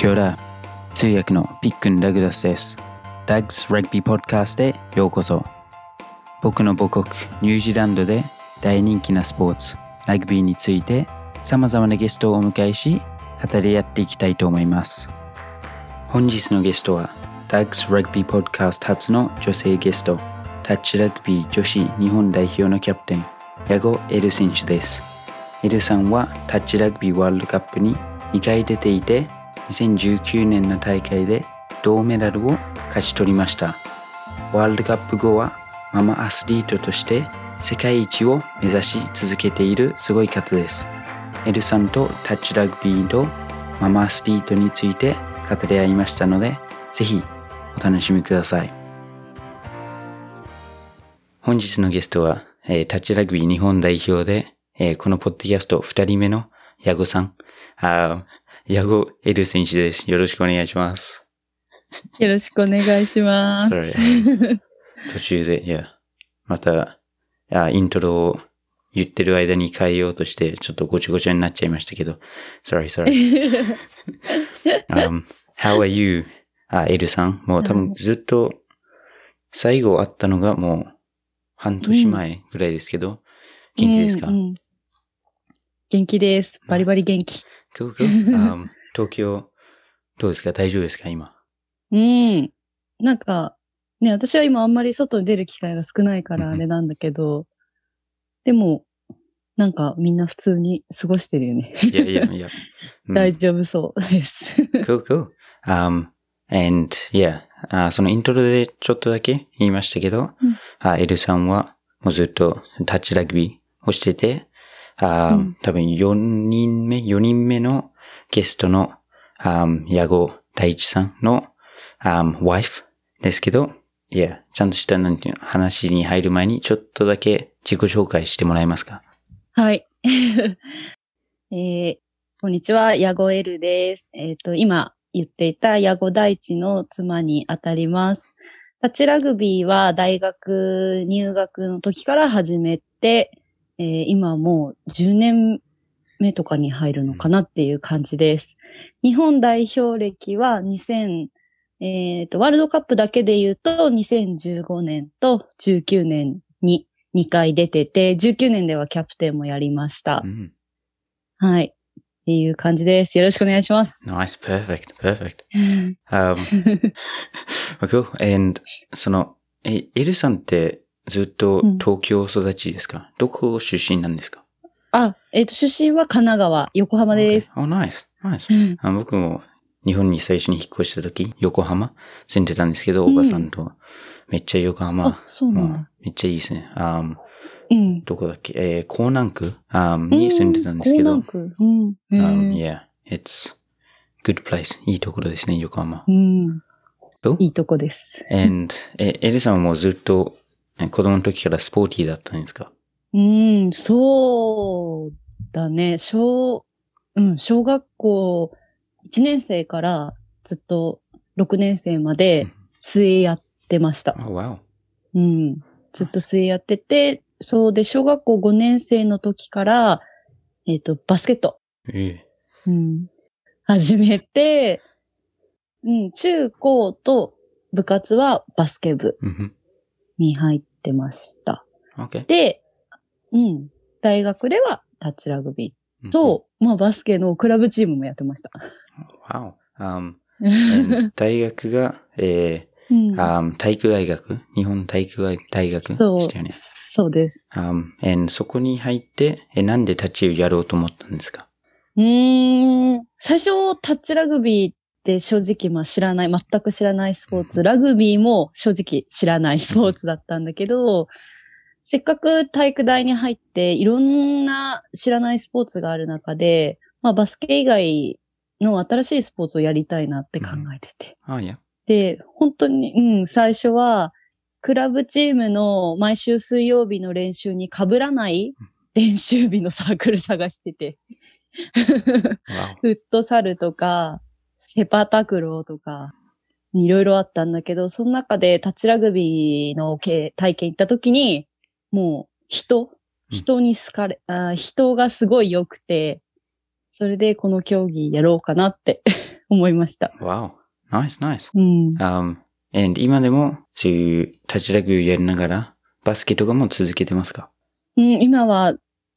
キョラ通訳のピックン・ダグラスです。ダグス・ラグビー・ポッドキャストへようこそ。僕の母国ニュージーランドで大人気なスポーツ、ラグビーについて様々なゲストをお迎えし、語り合っていきたいと思います。本日のゲストは、ダッグス・ラグビー・ポッドキャスト初の女性ゲスト、タッチラグビー女子日本代表のキャプテン、矢後エル選手です。エルさんはタッチラグビーワールドカップに2回出ていて、2019年の大会で銅メダルを勝ち取りました。ワールドカップ後はママアスリートとして世界一を目指し続けているすごい方です。エルさんとタッチラグビーとママアスリートについて語り合いましたので、ぜひお楽しみください。本日のゲストは、えータッチラグビー日本代表で、えーこのポッドキャスト二人目のヤゴさん、あヤゴエル選手です。よろしくお願いします。よろしくお願いします。途中で、いや、また、あイントロを言ってる間に変えようとして、ちょっとごちゃごちゃになっちゃいましたけど、sorry, sorry. um, how are you? あ、エルさん？もう多分ずっと、最後会ったのがもう半年前ぐらいですけど、元気ですか、うんうん元気です。バリバリ元気。Um, 東京、どうですか？大丈夫ですか？今。うん。なんか、ね、私は今あんまり外に出る機会が少ないからあれなんだけど、でも、なんかみんな普通に過ごしてるよね。いやいやいや。うん大丈夫そうです。Cool, cool. Um, and yeah, あそのイントロでちょっとだけ言いましたけど、うんあエルさんはもうずっとタッチラグビーをしてて、あうん多分4人目、4人目のゲストの、あ矢後大地さんの、あ wife ですけど、いや、ちゃんとしたなんていうの話に入る前にちょっとだけ自己紹介してもらえますか？はい。えー、こんにちは、ヤゴエルです。えっ、と、今言っていたヤゴ大地の妻にあたります。タッチラグビーは大学入学の時から始めて、えー今はもう10年目とかに入るのかなっていう感じです。日本代表歴は2000、えっ、と、ワールドカップだけで言うと2015年と19年に2回出てて、19年ではキャプテンもやりましたう。ん。はい。っていう感じです。よろしくお願いします。Nice, perfect, perfect. Um, cool. And, その、え、エルさんってずっとうん東京育ちですか、どこ出身なんですか？あ、えっ、と、出身は神奈川、横浜です。Oh, nice, nice. あ僕も日本に最初に引っ越した時、横浜住んでたんですけど、うんおばさんと。めっちゃ横浜。あ、そうなんうんだ。めっちゃいいですね。あうん。どこだっけ？えー、江南区あに住んでたんですけど。うん江南区うん。um, yeah, it's good place. いいところですね、横浜。うん。いいとこです。And, え、エルさんはもうずっとえ子供の時からスポーティーだったんですか？うん、そうだね。小、うん、小学校1年生からずっと6年生まで水泳やってました。Oh, wow. うん。ずっと水泳やってて、そうで、小学校5年生の時から、えっ、と、バスケット。えうん。始めて、うん、中高と部活はバスケ部えうんに入ってました。うん OK. で、うん、大学ではタッチラグビーと、まあバスケのクラブチームもやってました。うん、Wow. Um, 大学が、えうんー、um, 体育大学？日本体育大学？でそうしたよね。そうです。Um, and そこに入って、え、なんでタッチをやろうと思ったんですか？うーん、最初タッチラグビーって正直まあ知らない、全く知らないスポーツ、ラグビーも正直知らないスポーツだったんだけど、せっかく体育大に入っていろんな知らないスポーツがある中で、まあバスケ以外の新しいスポーツをやりたいなって考えてて。あ、いや。で、本当に、うん、最初は、クラブチームの毎週水曜日の練習に被らない練習日のサークル探してて。フットサルとか、セパタクローとか、いろいろあったんだけど、その中でタッチラグビーの経体験行った時に、もう人うん人に好かれ、あー人がすごい良くて、それでこの競技やろうかなって 思いました。Wow. Nice, nice. うん。Um, and 今でもそういう立ちラグビーをやりながらバスケとかも続けてますか？うん、今は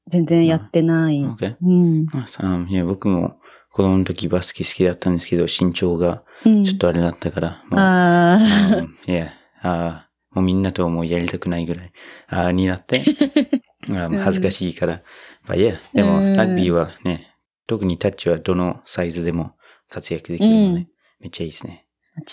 全然やってない。?OK. うん。Nice. Um, いや僕も子供の時バスケ好きだったんですけど身長がうん。ちょっとあれだったから、もうああ、um, いや、あー。もうみんなともうやりたくないぐらい、あーになって、um, うん恥ずかしいから。まあ、いや、でも、うん。ラグビーはね、特にタッチはどのサイズでも活躍できるので、うん。めっちゃいいですね。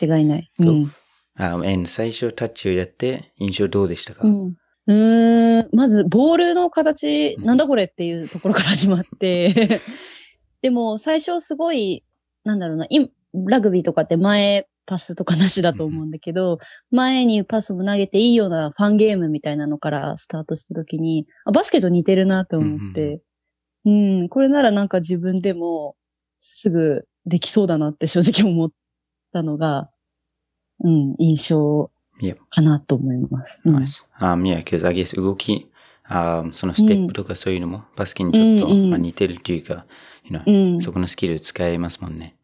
間違いない。う？ん。あ、最初タッチをやって印象どうでしたか、うん。うーん、まず、ボールの形、うんなんだこれっていうところから始まって、でも、最初すごい、なんだろうな、今、ラグビーとかって前パスとかなしだと思うんだけど、前にパスも投げていいようなファンゲームみたいなのからスタートした時に、あバスケと似てるなと思って、うん、これならなんか自分でもすぐできそうだなって正直思ったのが、うん、印象 Yep. かなと思います。うん Nice. Um, yeah, because I guess 動き、um, そのステップとかそういうのもバスケにちょっと、うんうんまあ、似てるっていうか、you know, うん。そこのスキル使えますもんね。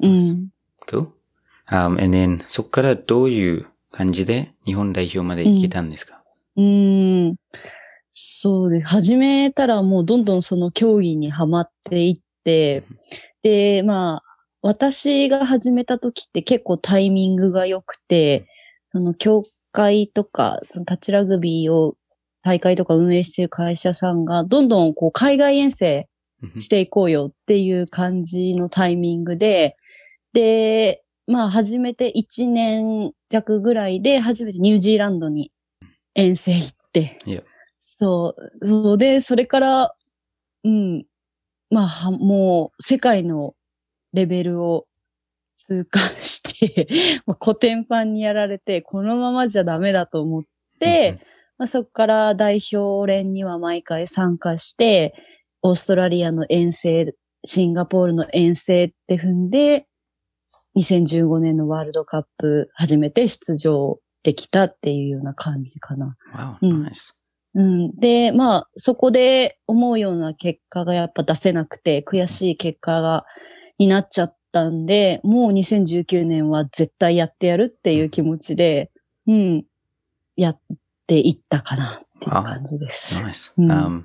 うん。Cool. Um, and then そこからどういう感じで日本代表まで行けたんですか、うーん。そうです。始めたらもうどんどんその競技にはまっていって、で、まあ、私が始めた時って結構タイミングが良くて、その協会とか、そのタッチラグビーを大会とか運営している会社さんがどんどんこう海外遠征うんしていこうよっていう感じのタイミングで、で、まあ初めて1年弱ぐらいで初めてニュージーランドに遠征行って、そう、そうで、それから、うん、まあはもう世界のレベルを痛感して、もうコテンパンにやられて、このままじゃダメだと思って、まあ、そこから代表連には毎回参加して、オーストラリアの遠征、シンガポールの遠征って踏んで、2015年のワールドカップ初めて出場できたっていうような感じかな。Wow, うん nice. うん。で、まあ、そこで思うような結果がやっぱ出せなくて、悔しい結果が、になっちゃったんで、もう2019年は絶対やってやるっていう気持ちで、うん、やっていったかなっていう感じです。ん。Um,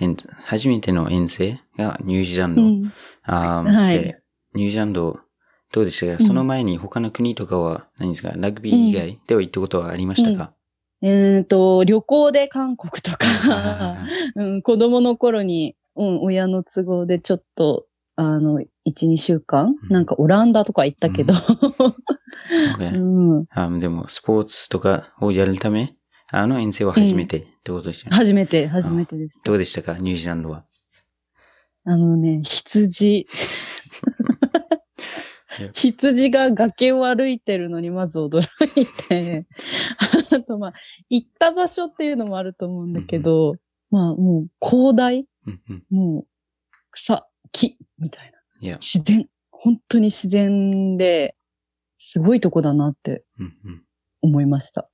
and 初めての遠征がニュージーランド。うん。Um, はい。でニュージーランド、どうでした？か、うん。その前に他の国とかは何ですか？ラグビー以外では行ったことはありましたか、えっと、旅行で韓国とあか、うん、子供の頃に、うん、親の都合でちょっと、あの、1、2週間、うん。なんかオランダとか行ったけど、ー okay うん、um, でも、スポーツとかをやるため、あの遠征は初めてってことですよね。初めて、初めてです。どうでしたか？ニュージーランドは。あのね、羊。羊が崖を歩いてるのにまず驚いて、あとまあ、行った場所っていうのもあると思うんだけど、まあもう広大？うんうん。もう草、木、みたいな。自然、本当に自然で、すごいとこだなってうんうん。思いました。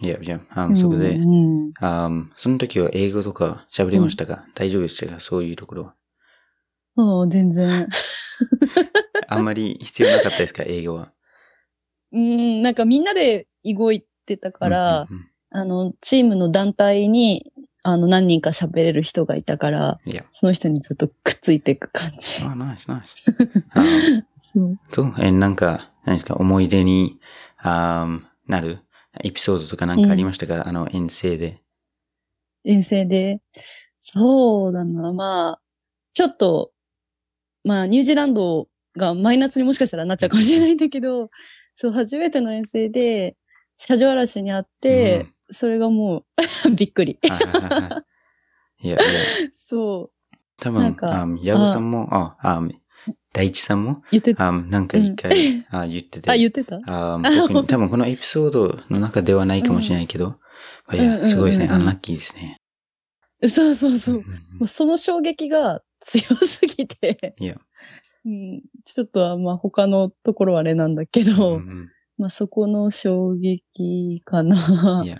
いやいや、あそこで、うんあその時は英語とか喋れましたか、大丈夫でしたか？そういうところは。うん、全然。あんまり必要なかったですか？英語は。うん、なんかみんなで動いてたから、うんうんあの、チームの団体に、あの、何人か喋れる人がいたから、うん。いや。その人にずっとくっついていく感じ。あ、ナイスナイス。あそう。え、なんか、何ですか？思い出に、あなる？エピソードとかなんかありましたか、あの遠征で。遠征で？そうだな。まあ、ちょっと、まあ、ニュージーランドがマイナスにもしかしたらなっちゃうかもしれないんだけど、そう、初めての遠征で、車上嵐にあって、それがもう、びっくり。はいや、いや、そう。多分、ヤゴさんも、あ、あ、大地さんも、言ってた。あなんか一回、あ言ってて。あ、言ってた？あ僕に多分このエピソードの中ではないかもしれないけど、いや、うんうんうんうん。すごいですね。アンラッキーですね。そうそうそう。んんもうその衝撃が強すぎて、いや、うん、ちょっとまあ他のところはあれなんだけうど、ん。まあそこの衝撃かな。うんいや、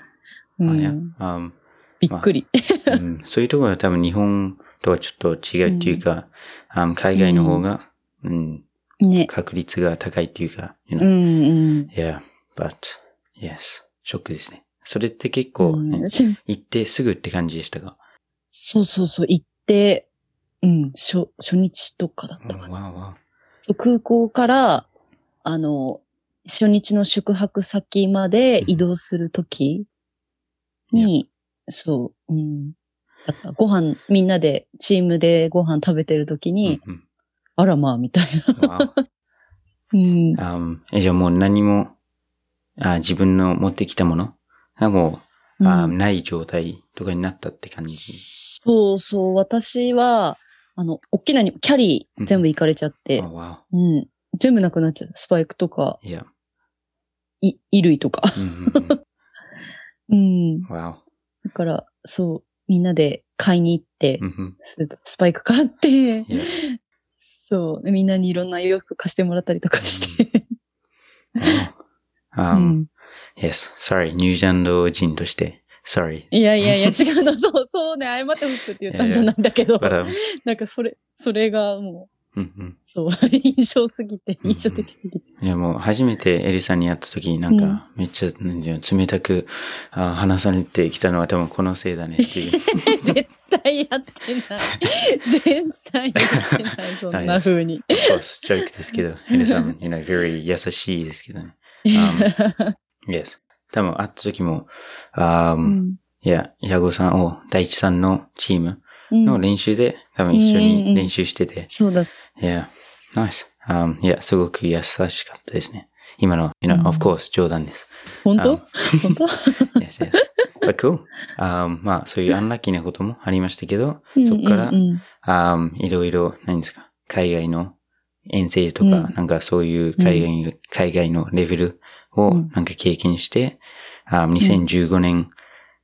うあいやん、あ。びっくり。うん。そういうところは多分日本とはちょっと違うっていうか、あ海外の方が、うん、ね。確率が高いっていうか、you う know. んうん。Yeah, but, yes. ショックですね。それって結構、ねうん 行ってすぐって感じでしたか？そうそうそう、行って、うん、初、初日とかだったかな。わそう空港から、あの、初日の宿泊先まで移動するときに、そう、うん。だった。ご飯、みんなで、チームでご飯食べてるときに、うんあらまあ、みたいな。うん。あうん。えじゃあもう何も、あ自分の持ってきたものがもう、あうん。ない状態とかになったって感じ？そうそう、私は、あの、大きなに、キャリー全部行かれちゃって、あわうん。全部なくなっちゃう。スパイクとか、い衣類とか。うん だから、そう、みんなで買いに行ってススパイク買って、そう、でみんなにいろんな洋服貸してもらったりとかして。あう um, ん yes, sorry, ニュージーランド人として、sorry. いやいやいや、違うの、そう、そうね、謝ってほしくて言ったんじゃないんだけど、um, なんかそれ、それがもう、うんうんそう、印象すぎて、うん印象的すぎて。いやもう初めてエリさんに会った時なんかめっちゃ、冷たくあ話されてきたのは多分このせいだねっていう。絶対やってない。絶対やってない、そんな風に。of course, ジョークですけど、エリさん、you know, very 優しいですけどね。Um, yes. 多分会った時も、あーうんいや、ヤゴさんを大地さんのチームうんの練習で多分一緒に練習してて、そうだ。いや、nice. Um, いや、すごく優しかったですね。今の、you うん know, of course, 冗談です。本当？Um, 本当？yes, yes. But cool. Um, まあ、そういうアンラッキーなこともありましたけど、そこから um, いろいろ、何ですか、海外の遠征とか、うんなんかそういう海外,、海外のレベルをうんなんか経験して、um, 2015年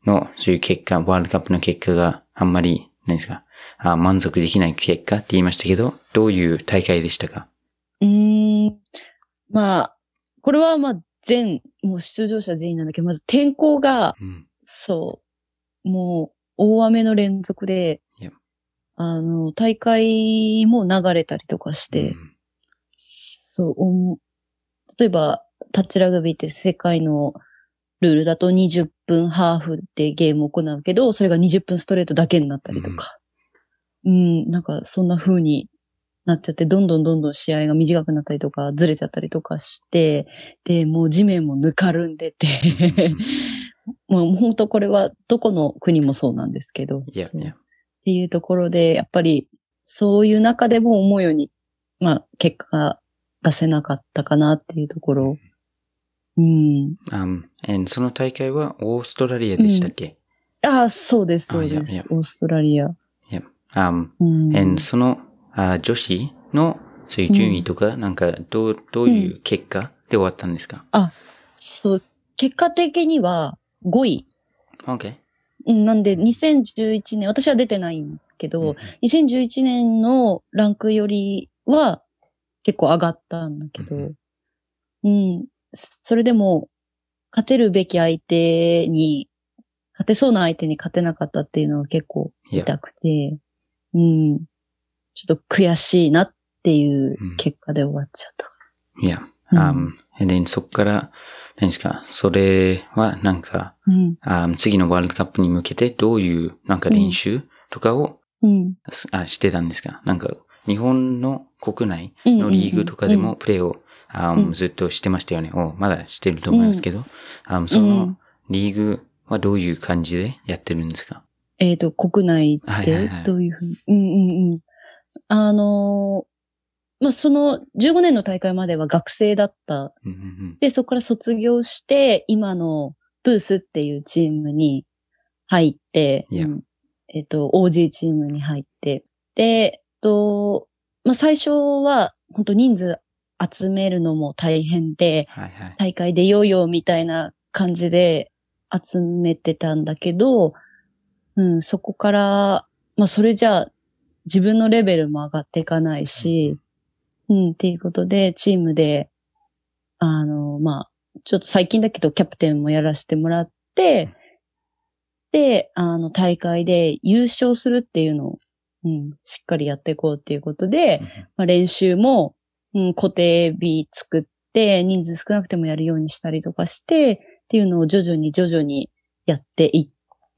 のそういう結果、ワールドカップの結果があんまり、何ですか、あ満足できない結果って言いましたけど、どういう大会でしたか？うーん。まあ、これはまあ全、もう出場者全員なんだけど、まず天候が、うん。そう、もう大雨の連続であの、大会も流れたりとかして、うん。そう、お例えば、タッチラグビーって世界のルールだと20分ハーフでゲームを行うけど、それが20分ストレートだけになったりとか。うん、なんかそんな風になっちゃって、どんどんどんどん試合が短くなったりとか、ずれちゃったりとかして、で、もう地面もぬかるんでて、もう本当これはどこの国もそうなんですけど、いや、そういや。っていうところで、やっぱり、そういう中でも思うように、まあ、結果が出せなかったかなっていうところ。うん。Um, and その大会はオーストラリアでしたっけ、ああ、そうです、そうです。オーストラリア。Yeah. Um, うん。and その、あ女子のそういう順位とか、なんかどう、どういう結果で終わったんですか、そう、結果的には5位。?OK。うん、なんで、2011年、私は出てないんだけど、うん2011年のランクよりは結構上がったんだけど、ううんん、それでも勝てるべき相手に、勝てそうな相手に勝てなかったっていうのは結構痛くて、うん、ちょっと悔しいなっていう結果で終わっちゃった。いや。うん。Um, then そこから、何ですか？それはなんか、うん、um, 次のワールドカップに向けてどういうなんか練習とかを、うん、すあしてたんですか？なんか、日本の国内のリーグとかでもプレーを、あうん。ずっとしてましたよね。おまだしてると思いますけど、あそうのん。リーグはどういう感じでやってるんですか？えっ、と、国内ではいはいはい。どういうふうに、うんうんうん。あのーまあ、その15年の大会までは学生だった。うんうんで、そこから卒業して、今のブースっていうチームに入って、Yeah. うん。えっ、と、OG チームに入って、で、えっと、まあ、最初は、本当人数集めるのも大変で、はいはい。大会出ようよみたいな感じで集めてたんだけど、うん、そこから、まあそれじゃあ自分のレベルも上がっていかないし、うん、っていうことでチームで、あの、まあ、ちょっと最近だけどキャプテンもやらせてもらって、で、あの大会で優勝するっていうのをうん、しっかりやっていこうっていうことで、まあ、練習も、うん、固定日作って、人数少なくてもやるようにしたりとかして、っていうのを徐々に徐々にやっていっ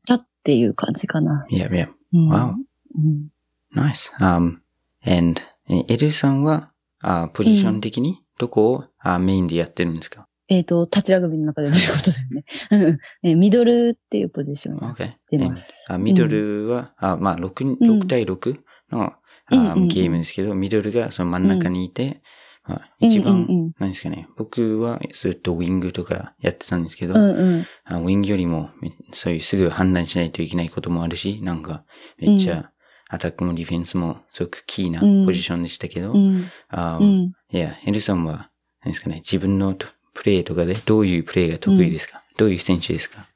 たっていう感じかな。Yeah, yeah. うん、Wow. うん。Nice. Um, and, えエルさんは、あポジション的にどこを、あメインでやってるんですかえっ、と、タッチラグビーの中でどういうことだよね。えミドルっていうポジションやっ ?OK。てます。あミドルは、あまあ、6、うん6対6の、あうんうんうん。ゲームですけど、ミドルがその真ん中にいて、まあ、うん一番、うんうん何ですかね、僕はずっとウィングとかやってたんですけど、うんうん。あウィングよりも、めそういうすぐ判断しないといけないこともあるし、なんか、めっちうゃ、アタックもディフェンスもすごくキーなうん。ポジションでしたけど、うん。あうん。いや、エルさんは、何ですかね、自分のとプレーとかでどういうプレーが得意ですか、どういう選手ですか？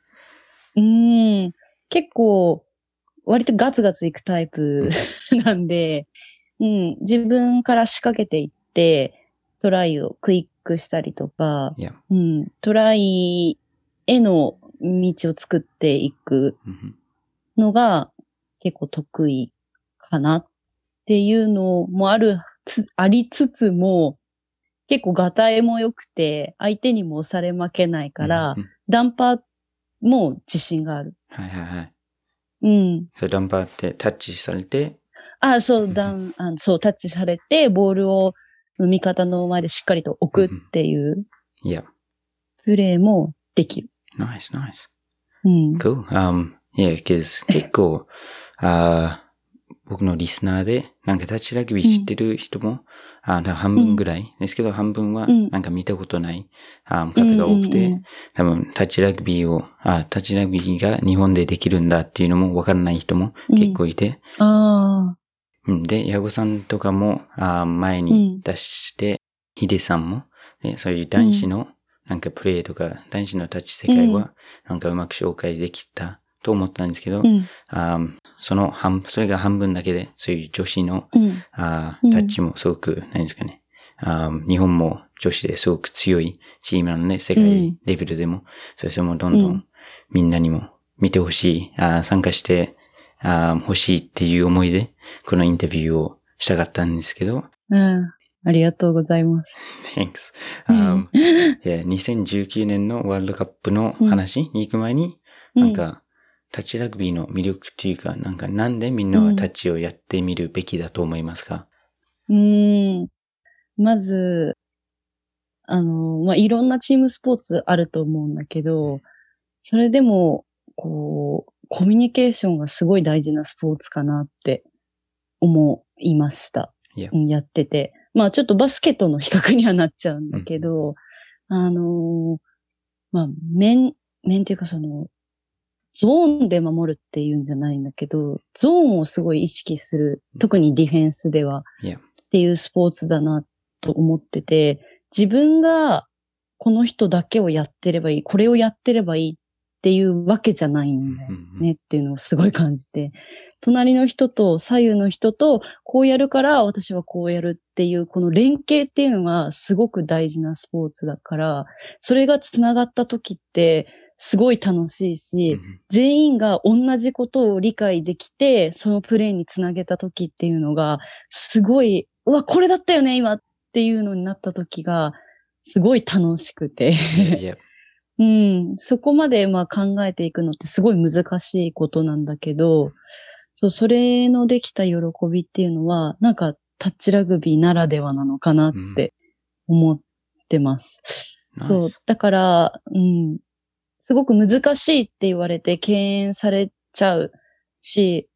うん。結構、割とガツガツいくタイプ なんで、うん。自分から仕掛けていって、トライをクイックしたりとか、うん。トライへの道を作っていくうんのが結構得意かなっていうのもあるつ、ありつつも、結構ガタイも良くて、相手にも押され負けないから、うんうんダンパーも自信がある。はいはいはい。うん。それダンパーってタッチされて、あ、そうう、ダウン、あのそう、タッチされて、ボールを味方の前でしっかりと置くっていういや、プレーもできる。nice, nice. うん。Cool. Um, yeah, because 結構、あー僕のリスナーで、なんかタッチラグビー知ってる人も、あー半分ぐらい。ですけど、半分はうん。なんか見たことない、あー方が多くて、うんうんうん多分タッチラグビーを、あータッチラグビーが日本でできるんだっていうのもわからない人も結構いて、ああ、うん。で、ヤゴさんとかも、あー前に出して、ヒデさんも、ね、そういう男子の、なんかプレイとか、男子のタッチ世界は、なんかうまく紹介できたと思ったんですけど、うん、あーその半、それが半分だけで、そういう女子の、うん、あタッチもすごく、何ですかね、あー日本も女子ですごく強いチームなので、世界レベルでも、それそれもどんどうん。んみんなにも見てほしい、あー参加してあー欲しいっていう思いで、このインタビューをしたかったんですけど、うん。ありがとうございます。Thanks. う Um, んいや2019年のワールドカップの話に行く前に、なんか、タッチラグビーの魅力っていうか、なんか、なんでみんなはタッチをやってみるべきだと思いますか、うん。うんまず、あの、まあ、いろんなチームスポーツあると思うんだけど、それでも、こう、コミュニケーションがすごい大事なスポーツかなって思いました。いやってて。まあちょっとバスケットの比較にはなっちゃうんだけど、あのーまあ面、面っていうかその、ゾーンで守るっていうんじゃないんだけど、ゾーンをすごい意識する、特にディフェンスでは、っていうスポーツだなと思ってて、自分がこの人だけをやってればいい、これをやってればいいっていうわけじゃないんだよねっていうのをすごい感じて、隣の人と左右の人とこうやるから私はこうやるっていうこの連携っていうのがすごく大事なスポーツだから、それが繋がった時ってすごい楽しいし、うん全員が同じことを理解できて、そのプレーにつなげた時っていうのが、すごい、うわ、これだったよね、今っていうのになった時が、すごい楽しくて。うん。そこまでまあ考えていくのってすごい難しいことなんだけど、そう、それのできた喜びっていうのは、なんかタッチラグビーならではなのかなって思ってます。そう。だから、うん。すごく難しいって言われて敬遠されちゃうし、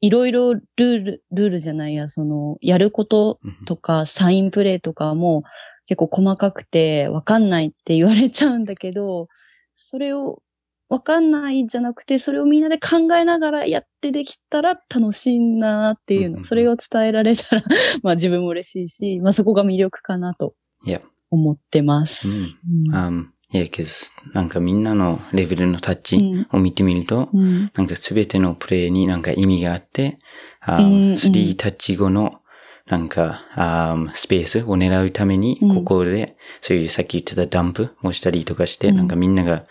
いろいろルール、ルールじゃないや、その、やることうん。とか、サインプレーとかも結構細かくてわかんないって言われちゃうんだけど、それをわかんないじゃなくて、それをみんなで考えながらやってできたら楽しいなっていうの、それを伝えられたら、まあ自分も嬉しいし、まあそこが魅力かなと思ってます。うん。あん、いや、けど、なんかみんなのレベルのタッチうん。を見てみると、うん。なんかすべてのプレイになんか意味があって、あスリータッチ後のなんか、スペースを狙うためにう、んここで、そういうさっき言ってたダンプをしたりとかして、うんなんかみんなが、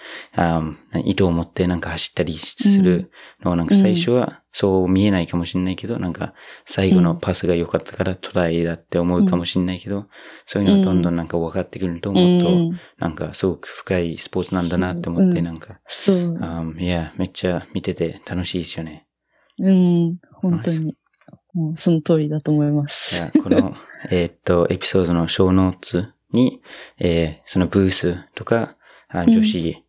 糸を持ってなんか走ったりするのは、なんか最初はそう見えないかもしれないけど、なんか最後のパスが良かったからトライだって思うかもしれないけど、そういうのはどんどんなんか分かってくると、うもっと、ん。なんかすごく深いスポーツなんだなって思って、なんか、そう。いや、めっちゃ見てて楽しいですよね。うん。本当に。もうその通りだと思いまいす。やこの、えーっと、エピソードの小ノーツに、えーそのブースとか、あうん。女子、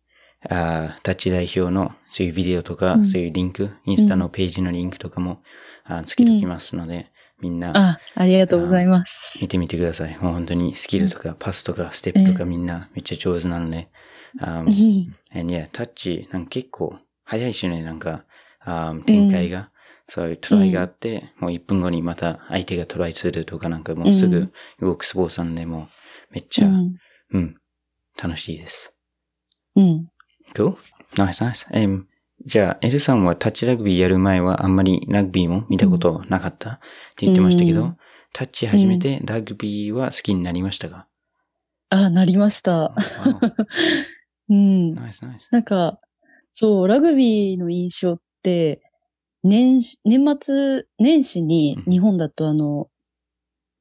あタッチ代表のそういうビデオとか、うん。そういうリンク、インスタのページのリンクとかも、あつけておきますので、みんなあ、ありがとうございます。見。てみてください。もう本当にスキルとかパスとかステップとかみんなめっちゃ上手なので、あうん。And yeah, タッチ、なんか結構早いしね、なんか、あー展開が、そういうトライがあって、もう1分後にまた相手がトライするとかなんかもうすぐ動くスポーツなんで、もうめっちゃ、うん。うん、楽しいです。うん。Cool? Nice, nice. えーじゃあ、エルさんはタッチラグビーやる前はあんまりラグビーも見たことなかった？って言ってましたけど、うんタッチ始めてラグビーは好きになりましたか、あ、なりました。うん。ナイスナイス。なんか、そう、ラグビーの印象って、年始、年末年始にうん。日本だとあの、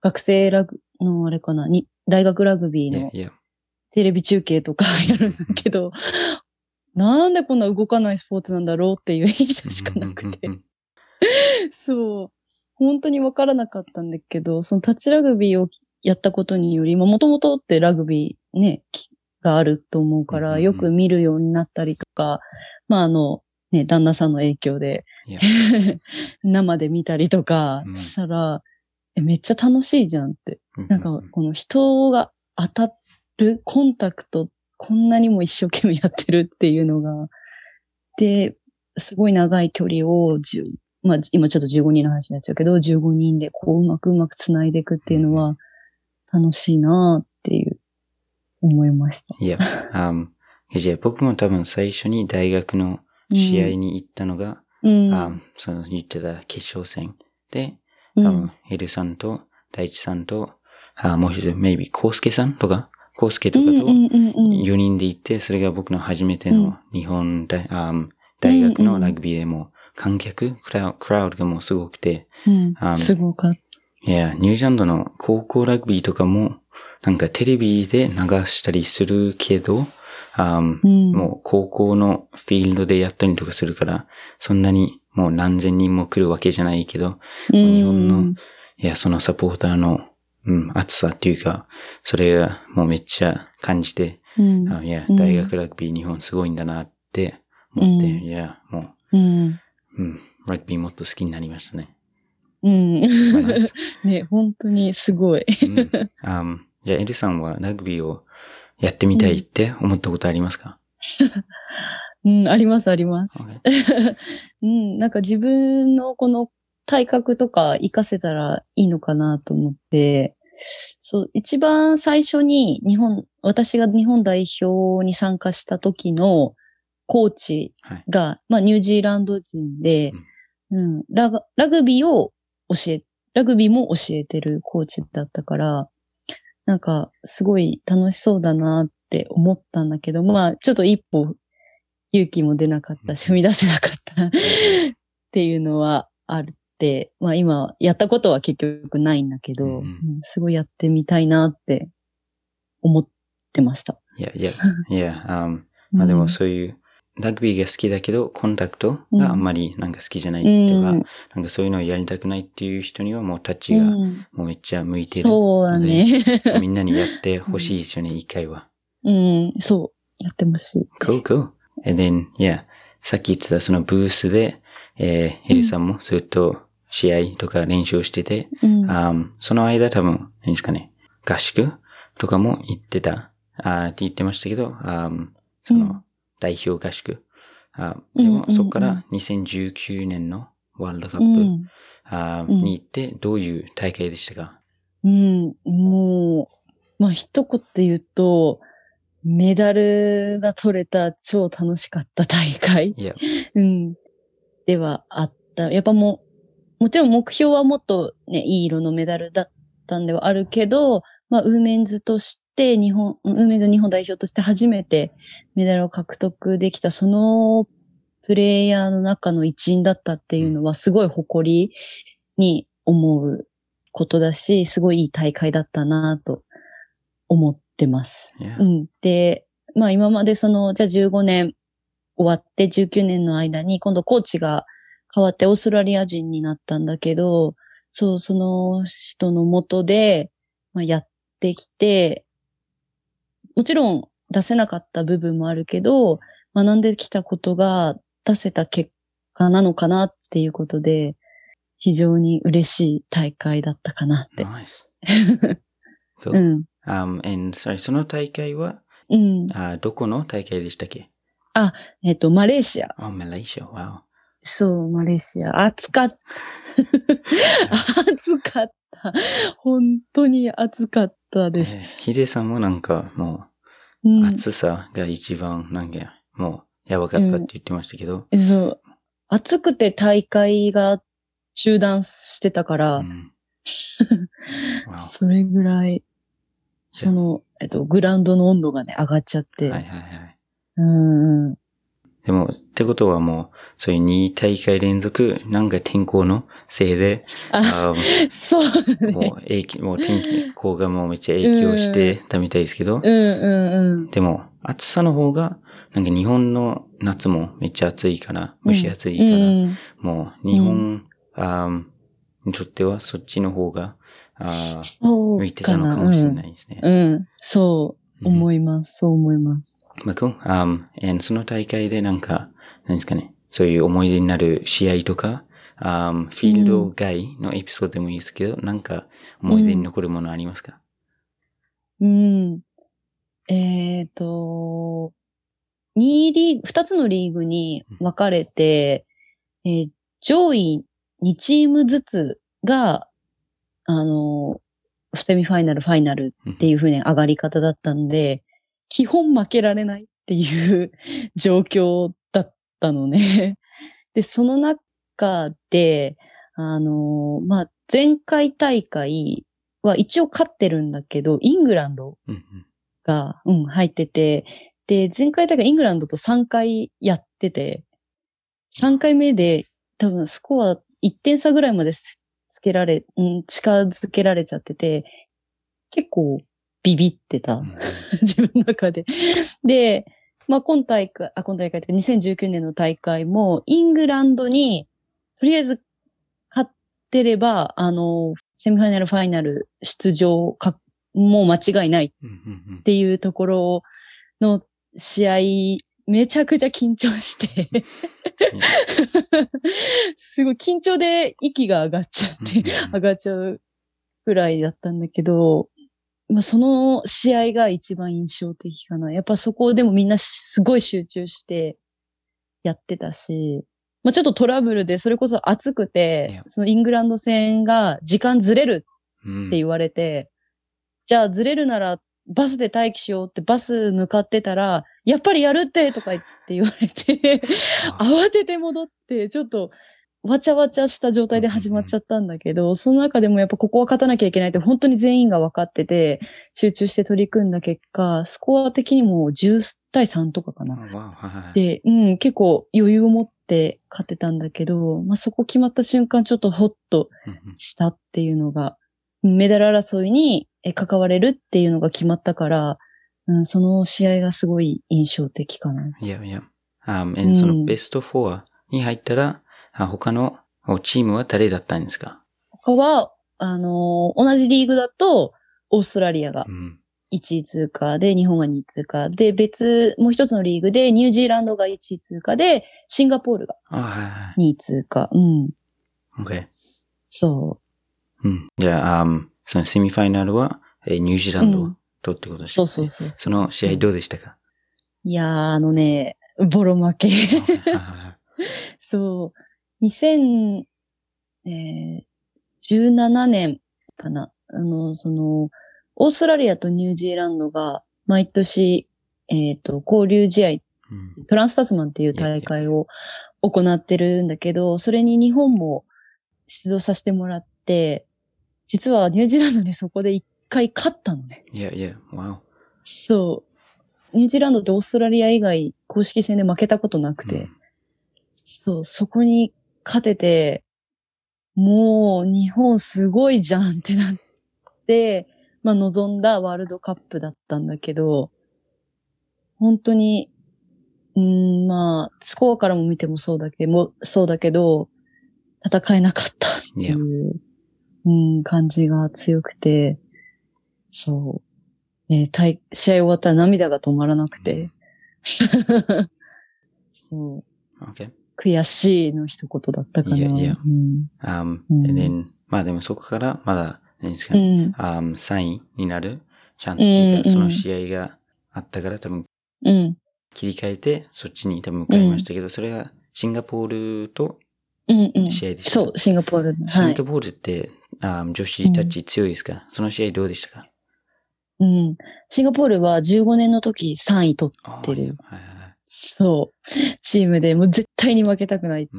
学生ラグのあれかな、に、大学ラグビーのテレビ中継とか やるんだけど、なんでこんな動かないスポーツなんだろうっていう印象しかなくて。そう。本当にわからなかったんだけど、そのタッチラグビーをやったことにより、もともとってラグビーね、きがあると思うから、よく見るようになったりとか、まああの、ね、旦那さんの影響で。生で見たりとかうん。したら、えめっちゃ楽しいじゃんって。うんなんか、この人が当たるコンタクト、こんなにも一生懸命やってるっていうのが、で、すごい長い距離を10、まあ今ちょっと15人の話になっちゃうけど、15人でこううまくうまく繋いでいくっていうのは楽しいなっていう思いました。いや、僕も多分最初に大学の試合に行ったのが、うん。あその言ってた決勝戦で、うん。多分、エルさんと、大地さんと、あもう一人、maybe、コウスケさんとか、コウスケとかと、うんうんうんうん4人で行って、それが僕の初めての日本大、あ大学のラグビーでも、観客、クラウクラウドがもうすごくて、うん。あすごかった。いや、ニュージーランドの高校ラグビーとかも、なんかテレビで流したりするけど、あうん、もう高校のフィールドでやったりとかするから、そんなにもう何千人も来るわけじゃないけど、うん、日本のいや、そのサポーターの、うん、熱さっていうか、それがもうめっちゃ感じて、うん、あいや、うん大学ラグビー日本すごいんだなって思って、うんいや、もうん。う、うん、ラグビーもっと好きになりましたね。うん。ね、本当にすごい。うん、あじゃあ、エルさんはラグビーをやってみたいって思ったことありますか、うん、あります、あります。うん、なんか自分のこの体格とか活かせたらいいのかなと思って、そう、一番最初に日本、私が日本代表に参加した時のコーチはい。が、まあニュージーランド人で、うん、ラグラグビーを教え、ラグビーも教えてるコーチだったから、なんかすごい楽しそうだなって思ったんだけど、まあちょっと一歩勇気も出なかったし、踏み出せなかったっていうのはあって、まあ今やったことは結局ないんだけど、うんすごいやってみたいなって思ってました。いや、いや、いや、あまあでもそういう、ラグビーが好きだけど、コンタクトがあんまりなんか好きじゃないとか、うんなんかそういうのをやりたくないっていう人にはもうタッチがうんもうめっちゃ向いてる。そうだね。みんなにやってほしいですよね、一回は。うん、そう。やってほしい。Cool, cool. And then, yeah, さっき言ってたそのブースで、えー、エリさんもずっと試合とか練習してて、うん。あーその間多分、何ですかね、合宿とかも行ってた、あーって言ってましたけど、あーそうのん代表合宿。あうんでもそこから2019年のワールドカップ、うん。あに行って、どういう大会でしたか？うん。もう、まあ一言で言うと、メダルが取れた超楽しかった大会、うん、ではあった。やっぱももちろん目標はもっとね、いい色のメダルだったんではあるけど、まあ、ウーメンズとして日本、ウーメンズ日本代表として初めてメダルを獲得できた、そのプレイヤーの中の一員だったっていうのはすごい誇りに思うことだし、すごいいい大会だったなと思ってます。うん。で、まあ今までその、じゃあ15年終わって19年の間に今度コーチが変わってオーストラリア人になったんだけど、そう、その人のもとで、まあ、やってきて、もちろん出せなかった部分もあるけど、学んできたことが出せた結果なのかなっていうことで、非常に嬉しい大会だったかなって。Nice. う Cool. ん。Um, and sorry, その大会は、うん。あどこの大会でしたっけ？えっと、マレーシア。あ、マレーシア。Wow. そう、マレーシア。暑かった。暑かった。本当に暑かったでえす。ーヒデさんもなんかもうう、ん、暑さが一番、なんか、もう、やばかったって言ってましたけど。そう。暑くて大会が中断してたから、うん。それぐらい、その、えっと、グラウンドの温度がね、上がっちゃって。はいはいはい。うんうん。でも、ってことはもう、そういう2大会連続、なんか天候のせいで、あ、あそうだね。もう影響、もう天候がもうめっちゃ影響してたみたいですけど、うんうんうん。でも、暑さの方が、なんか日本の夏もめっちゃ暑いから、蒸し暑いから、うんもう日本、あーにとってはそっちの方が、あ向いてた。のかもしれないですね。うん。うん。そう思います。そう思います。まあ、cool. Um, and その大会でなんか、何ですかね、そういう思い出になる試合とか、um, フィールド外のエピソードでもいいですけど、なんか思い出に残るものありますか、うん。えっ、と、2リーグ、2つのリーグに分かれて、えー上位2チームずつが、あの、セミファイナル、ファイナルっていう風に上がり方だったので、基本負けられないっていう状況だったのね。で、その中で、あの、まあ、前回大会は一応勝ってるんだけど、イングランドが、うん、入ってて、で、前回大会イングランドと3回やってて、3回目で多分スコア1点差ぐらいまですつけられ、うん、近づけられちゃってて、結構ビビってた。うん 自分の中で。で、まあ、今大会、あ、今大会というか2019年の大会も、イングランドに、とりあえず勝ってれば、あの、セミファイナル、ファイナル出場か、もう間違いないっていうところの試合、めちゃくちゃ緊張して、すごい緊張で息が上がっちゃって、上がっちゃうぐらいだったんだけど、まあ、その試合が一番印象的かな。やっぱそこでもみんなすごい集中してやってたし、まあ、ちょっとトラブルでそれこそ暑くいてや、そのイングランド戦が時間ずれるうん。って言われて、じゃあずれるならバスで待機しようってバス向かってたら、やっぱりやるってとか言って言われて、あ。慌てて戻って、ちょっと、わちゃわちゃした状態で始まっちゃったんだけど、その中でもやっぱここは勝たなきゃいけないって本当に全員が分かってて、集中して取り組んだ結果、スコア的にも10対3とかかな。で、うん、結構余裕を持って勝ってたんだけど、まあ、そこ決まった瞬間ちょっとホッとしたっていうのが、メダル争いにえ関われるっていうのが決まったから、うん、その試合がすごい印象的かな。いやいや。Um, う and んそのベスト4に入ったら、あ他のチームは誰だったんですか？他は、あのー同じリーグだと、オーストラリアがうん。1位通過で、日本が2位通過で、別、もう一つのリーグで、ニュージーランドが1位通過で、シンガポールがあはいはい。2位通過。うん。OK。そうん。じゃあ、um, そのセミファイナルは、えーニュージーランドうんう。とってことです、そうそうそうその試合どうでしたか？いやー、あのね、ボロ負け。そう。2017年かな。あの、その、オーストラリアとニュージーランドが毎年、えっ、と、交流試合、うんトランスタスマンっていう大会を行ってるんだけど、それに日本も出場させてもらって、実はニュージーランドにそこで一回勝ったのね。Yeah, yeah. Wow. そう。ニュージーランドとオーストラリア以外公式戦で負けたことなくて、Mm. そう、そこに勝てて、もう日本すごいじゃんってなって、まあ望んだワールドカップだったんだけど、本当に、うん、まあ、スコアからも見てもそうだけど、そうだけど、戦えなかったっていう、うん、感じが強くて、そう。ね、対試合終わったら涙が止まらなくて。そう。Okay. 悔しいの一言だったかな。いやいやうん。Um, Mm. and then, まあでもそこからまだ、何ですかうね、ん。um, 3位になるチャンスっていうか、うんその試合があったから多分うん。切り替えて、そっちに多分向かいましたけど、それがシンガポールと。試合でした。そう、シンガポールシンガ。ポールって、あ女子たち強いですか、その試合どうでしたか？うん。シンガポールは15年の時3位取っあてるはい。そう。チームでもう絶対に負けたくないって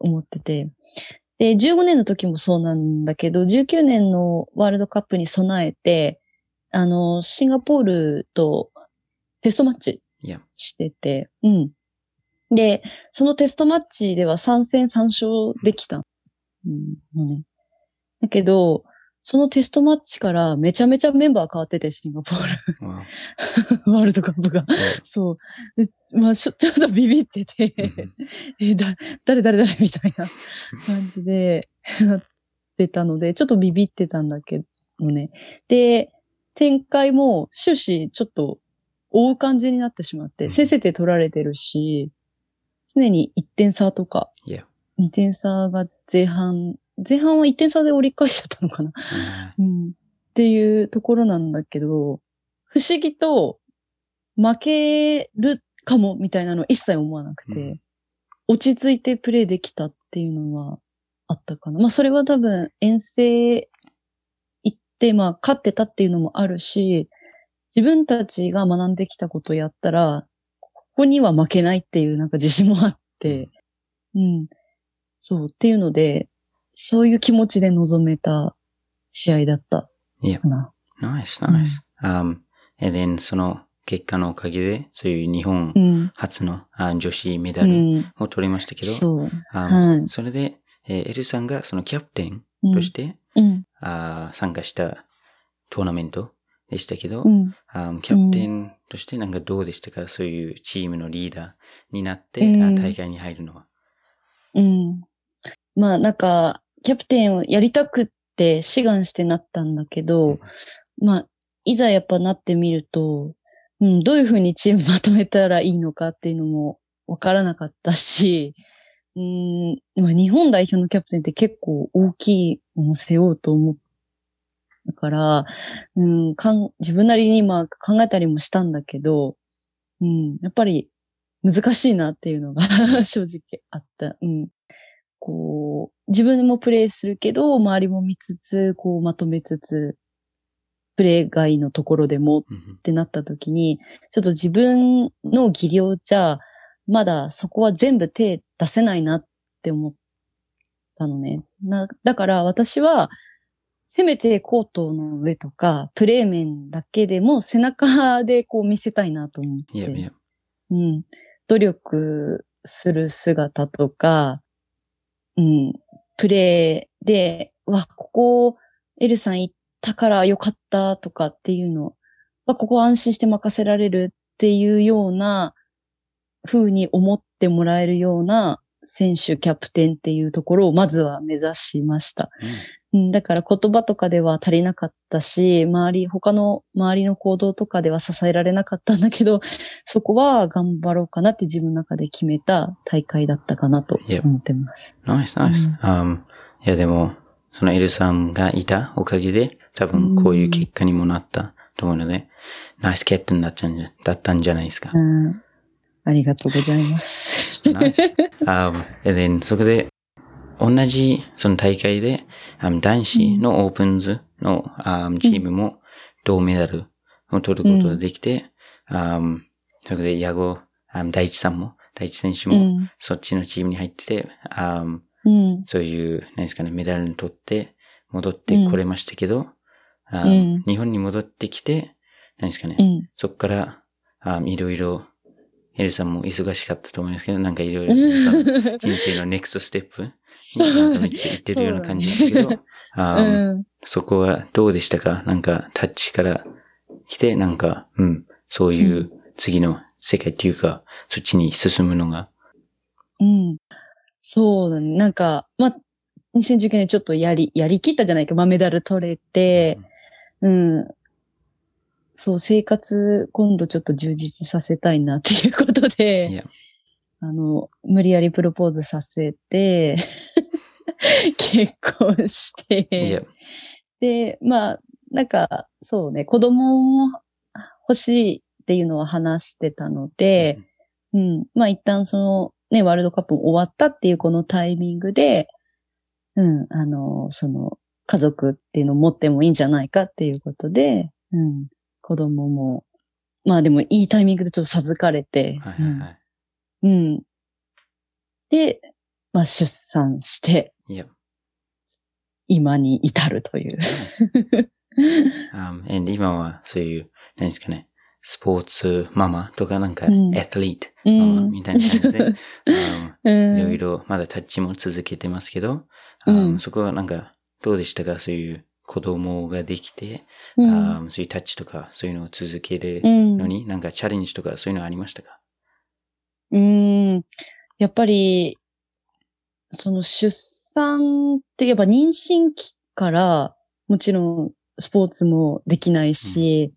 思ってて。で、15年の時もそうなんだけど、19年のワールドカップに備えて、あの、シンガポールとテストマッチしてて、うん。で、そのテストマッチでは3戦3勝できたうんのね。だけど、そのテストマッチからめちゃめちゃメンバー変わってて、シンガポール。わ ワールドカップが。そう。でまあちょ、ちょっとビビってて、え、だ、誰誰誰？みたいな感じで、なってたので、ちょっとビビってたんだけどね。で、展開も終始ちょっと追う感じになってしまって、うん先制点取られてるし、常に1点差とか、いや、2点差が前半、前半は1点差で折り返しちゃったのかな。あうん。っていうところなんだけど、不思議と負けるかもみたいなの一切思わなくて、うん落ち着いてプレイできたっていうのはあったかな。まあそれは多分遠征行ってまあ勝ってたっていうのもあるし、自分たちが学んできたことをやったら、ここには負けないっていうなんか自信もあって、うん。そうっていうので、そういう気持ちで臨めた試合だったいやかな。nice, nice. Um, and then その結果のおかげで、そういう日本うん。初のあ女子メうダルん。を取りましたけど、そう。あはいそれで、えーエルさんがそのキャプテンうんとして、うん。あー参加したトーナメントでしたけど、うん。あキャプテンとしてなんかどうでしたか？そういうチームのリーダーになって、うんあ大会に入るのは。うん。まあなんか、キャプテンをやりたくって志願してなったんだけど、まあ、いざやっぱなってみると、うん、どういうふうにチームまとめたらいいのかっていうのもわからなかったし、うん、まあ日本代表のキャプテンって結構大きいものを背負うと思う。だから、うん、かん自分なりにまあ考えたりもしたんだけど、うん、やっぱり難しいなっていうのが 正直あった。うん。こう、自分もプレイするけど、周りも見つつ、こうまとめつつ、プレイ外のところでもってなった時に、ちょっと自分の技量じゃ、まだそこは全部手出せないなって思ったのね。な、だから私は、せめてコートの上とか、プレー面だけでも背中でこう見せたいなと思って。いやいや、うん。努力する姿とか、うん。プレイで、わ、ここ、エルさん行ったからよかったとかっていうの、わ、ここ安心して任せられるっていうような風に思ってもらえるような選手、キャプテンっていうところをまずは目指しました。うん、だから言葉とかでは足りなかったし、周り、他の周りの行動とかでは支えられなかったんだけど、そこは頑張ろうかなって自分の中で決めた大会だったかなと.思ってます。ナイスナイス。Um, いやでも、そのエルさんがいたおかげで、多分こういう結果にもなったと思うので、ナイスキャプテンだったんじゃだったんじゃないですか。うん。ありがとうございます。ナイス。um, and then そこで、同じその大会で、um, 男子のオープンズの、um, チームも銅メダルを取ることができて、um, そこで矢後、um, 大地さんも、大地選手も、うん。そっちのチームに入ってて、um, うん。そういう、何ですかね、メダルに取って戻ってこれましたけど、日本に戻ってきて、何ですかね、うん。そこから、あいろいろ、エルさんも忙しかったと思いますけど、なんかいろいろ、うん人生のネクストステップに行ってるような感じですけど、あうん。そこはどうでしたか？なんかタッチから来て、なんか、うん、そういう次の世界っていうか、そっちに進むのが、うん。そうだね。なんか、まあ、2019年ちょっとやり、やりきったじゃないけど、まあ、メダル取れて、うん。そう、生活、今度ちょっと充実させたいなっていうこといで、や、あの、無理やりプロポーズさせて、結婚しいてや、、で、まあ、なんか、そうね、子供を欲しいっていうのは話してたので、うん。まあ一旦そのね、ワールドカップ終わったっていうこのタイミングで、うん、あの、その家族っていうのを持ってもいいんじゃないかっていうことで、うん、子供も、まあでもいいタイミングでちょっと授かれて、はいはいはい。うん。うん。で、まあ出産して、今に至るという。um, and 今はそういう、何ですかね、スポーツママとかなんか、うん。エアリートうママんみたいな感じで、um, うん。いろいろまだタッチも続けてますけど、う um, んそこはなんか、どうでしたか？そういう子供ができて、うん。um, そういうタッチとかそういうのを続けるうん。のに、なんかチャレンジとかそういうのありましたか？うーん。やっぱり、その出産ってやっぱ妊娠期からもちろんスポーツもできないし、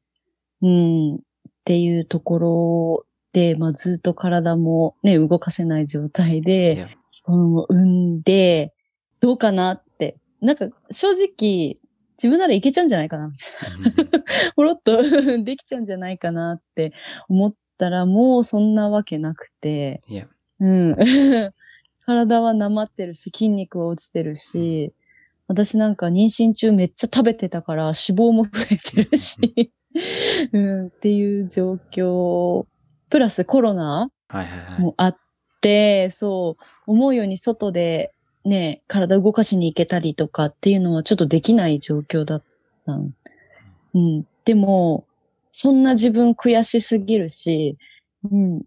うん、っていうところで、まあずっと体もね、動かせない状態いでや、子供を産んで、どうかなって。なんか正直、自分ならいけちゃうんじゃないかな、みたいな。ほろっとできちゃうんじゃないかなって思ったら、もうそんなわけなくて、いや、うん。体はなまってるし、筋肉は落ちてるし、私なんか妊娠中めっちゃ食べてたから脂肪も増えてるし、うん、っていう状況。プラスコロナはいはいはい。もあって、そう、思うように外でね、体動かしに行けたりとかっていうのはちょっとできない状況だったの。うん。でも、そんな自分悔しすぎるし、うん。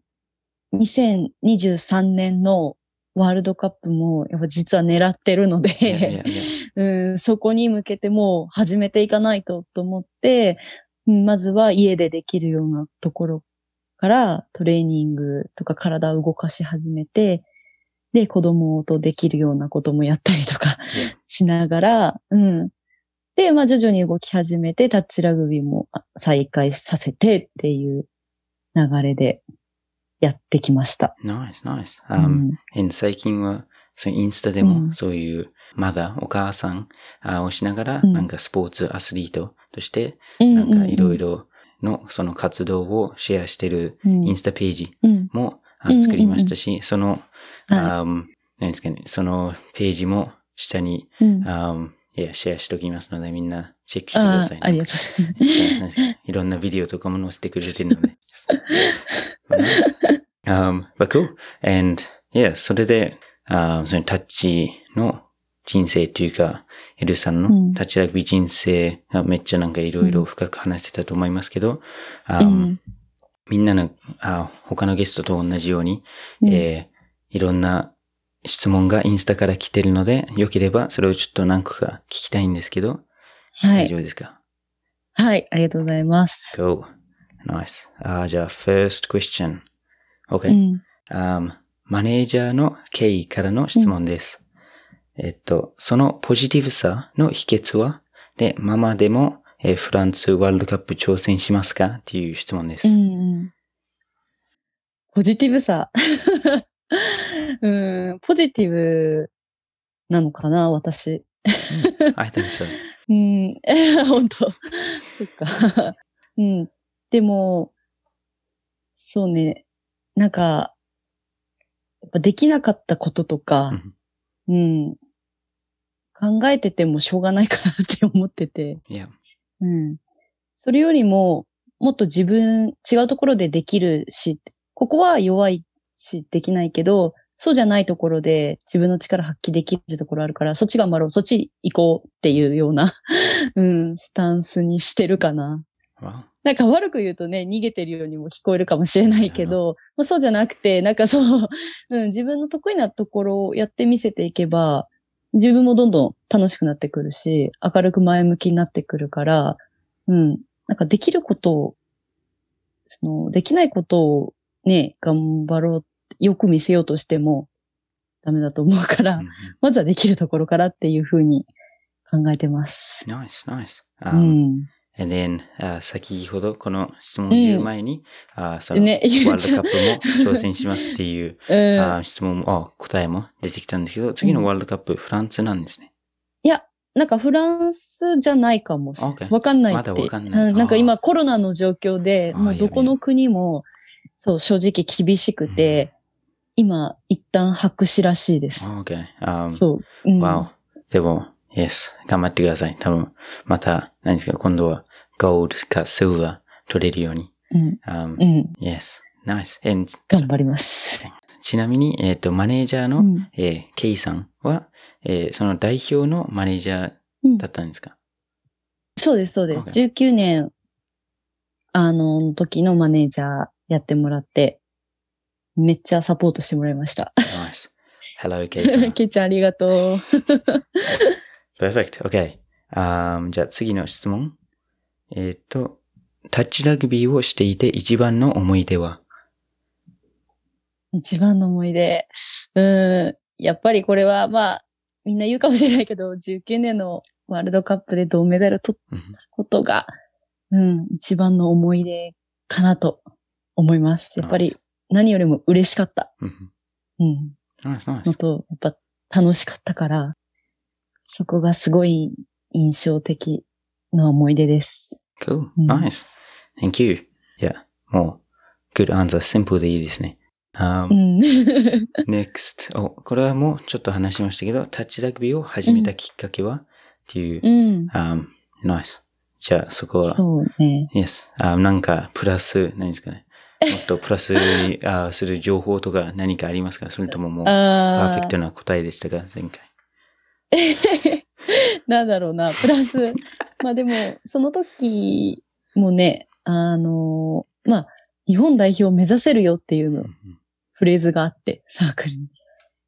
2023年のワールドカップも、やっぱ実は狙ってるので、いやいやいやうん、そこに向けてもう始めていかないとと思って、うんまずは家でできるようなところからトレーニングとか体を動かし始めて、で、子供とできるようなこともやったりとかしながら、うん。で、まあ徐々に動き始めて、タッチラグビーもあ再開させてっていう流れでやってきました。ナイスナイス。う Um, 最近は、そうインスタでもうん。そういう、まだお母さんあをしながら、うん。なんかスポーツアスリートとして、うんなんかいろいろ、ろのその活動をシェアしてるうん。インスタページうん。も作りましたし、その、はあ何ですかね、そのページも下に、いうんあいやシェアしておきますので、みんなチェックしてください、あありがとうございます。いろんなビデオとかも載せてくれてるので。But nice. um, but cool. And, yeah, それで、あそのタッチの人生というか、エルさんうのんタッチラグビー人生がめっちゃなんかいろいろ深く話してたと思いますけど、あうんみんなのあ他のゲストと同じように、うんえーいろんな質問がインスタから来てるので、よければそれをちょっと何個か聞きたいんですけど、はい。大丈夫ですか？はい。ありがとうございます。Go. Nice. あじゃあ、first question. う OK、ん。um, マネージャーの経緯からの質問です。えっと、そのポジティブさの秘訣は？で、ママでも、えーフランスワールドカップ挑戦しますか？っていう質問です。うんうん。ポジティブさ。うん、ポジティブなのかな、私。I think so. うん、本当そっか。うん。でも、そうね、なんか、やっぱできなかったこととか、うん、考えててもしょうがないかなって思ってて.うん。それよりも、もっと自分、違うところでできるし、ここは弱いし、できないけど、そうじゃないところで自分の力発揮できるところあるから、そっち頑張ろう、そっち行こうっていうような、うん、スタンスにしてるかな。なんか悪く言うとね、逃げてるようにも聞こえるかもしれないけど、まあ、そうじゃなくて、なんかそう、うん、自分の得意なところをやってみせていけば、自分もどんどん楽しくなってくるし、明るく前向きになってくるから、うん、なんかできることを、その、できないことをね、頑張ろうって、よく見せようとしてもダメだと思うから、Mhm. まずはできるところからっていうふうに考えてます。Nice, nice. う Um, ん。And then, あ先ほどこの質問を言う前に、あそのねワールドカップも挑戦しますっていう うん。あ質問も、あ答えも出てきたんですけど、次のワールドカップ、フランスなんですね。いや、なんかフランスじゃないかもしれない。わかんないって。まだわかんないうんなんか今コロナの状況で、もうどこの国も、そう、正直厳しくて、今、一旦白紙らしいです。OK。Um, そう。うん、Wow. でも、Yes. 頑張ってください。多分、また、何ですか、今度は、Gold か Silver 取れるように。うん。Um, うん。yes. Nice. And 頑張ります。ちなみに、えっ、と、マネージャーの、うんえー、ケイさんは、えーその代表のマネージャーうんだったんですか、そうです、そうです。OK 19年、あの、時のマネージャーやってもらって、めっちゃサポートしてもらいました。Nice. Hello, ケイさん。ケイちゃんありがとう。Perfect. Okay. Um, じゃあ次の質問。えっ、と、タッチラグビーをしていて一番の思い出は？一番の思い出。うん。やっぱりこれは、まあ、みんな言うかもしれないけど、19年のワールドカップで銅メダル取っうんたことが、うん、一番の思い出かなと思います。やっぱり.何よりも嬉しかった。うんうん。Nice, の nice. と、やっぱ楽しかったから、そこがすごい印象的な思い出です。Cool. うん Nice. Thank you. いや、もう、good answer. simple でいいですね。Um, うん。next. お、これはもうちょっと話しましたけど、タッチラグビーを始めたきっかけは、っていう、うん。um, nice. じゃあ、そこは、そうね。yes. あなんか、プラス、何ですかね。もっとプラスに あする情報とか何かありますか？それとももう、パーフェあクトな答えでしたか？前回。なんだろうな、プラス。まあでも、その時もね、あの、まあ、日本代表を目指せるよっていうのうんフレーズがあって、サークルに。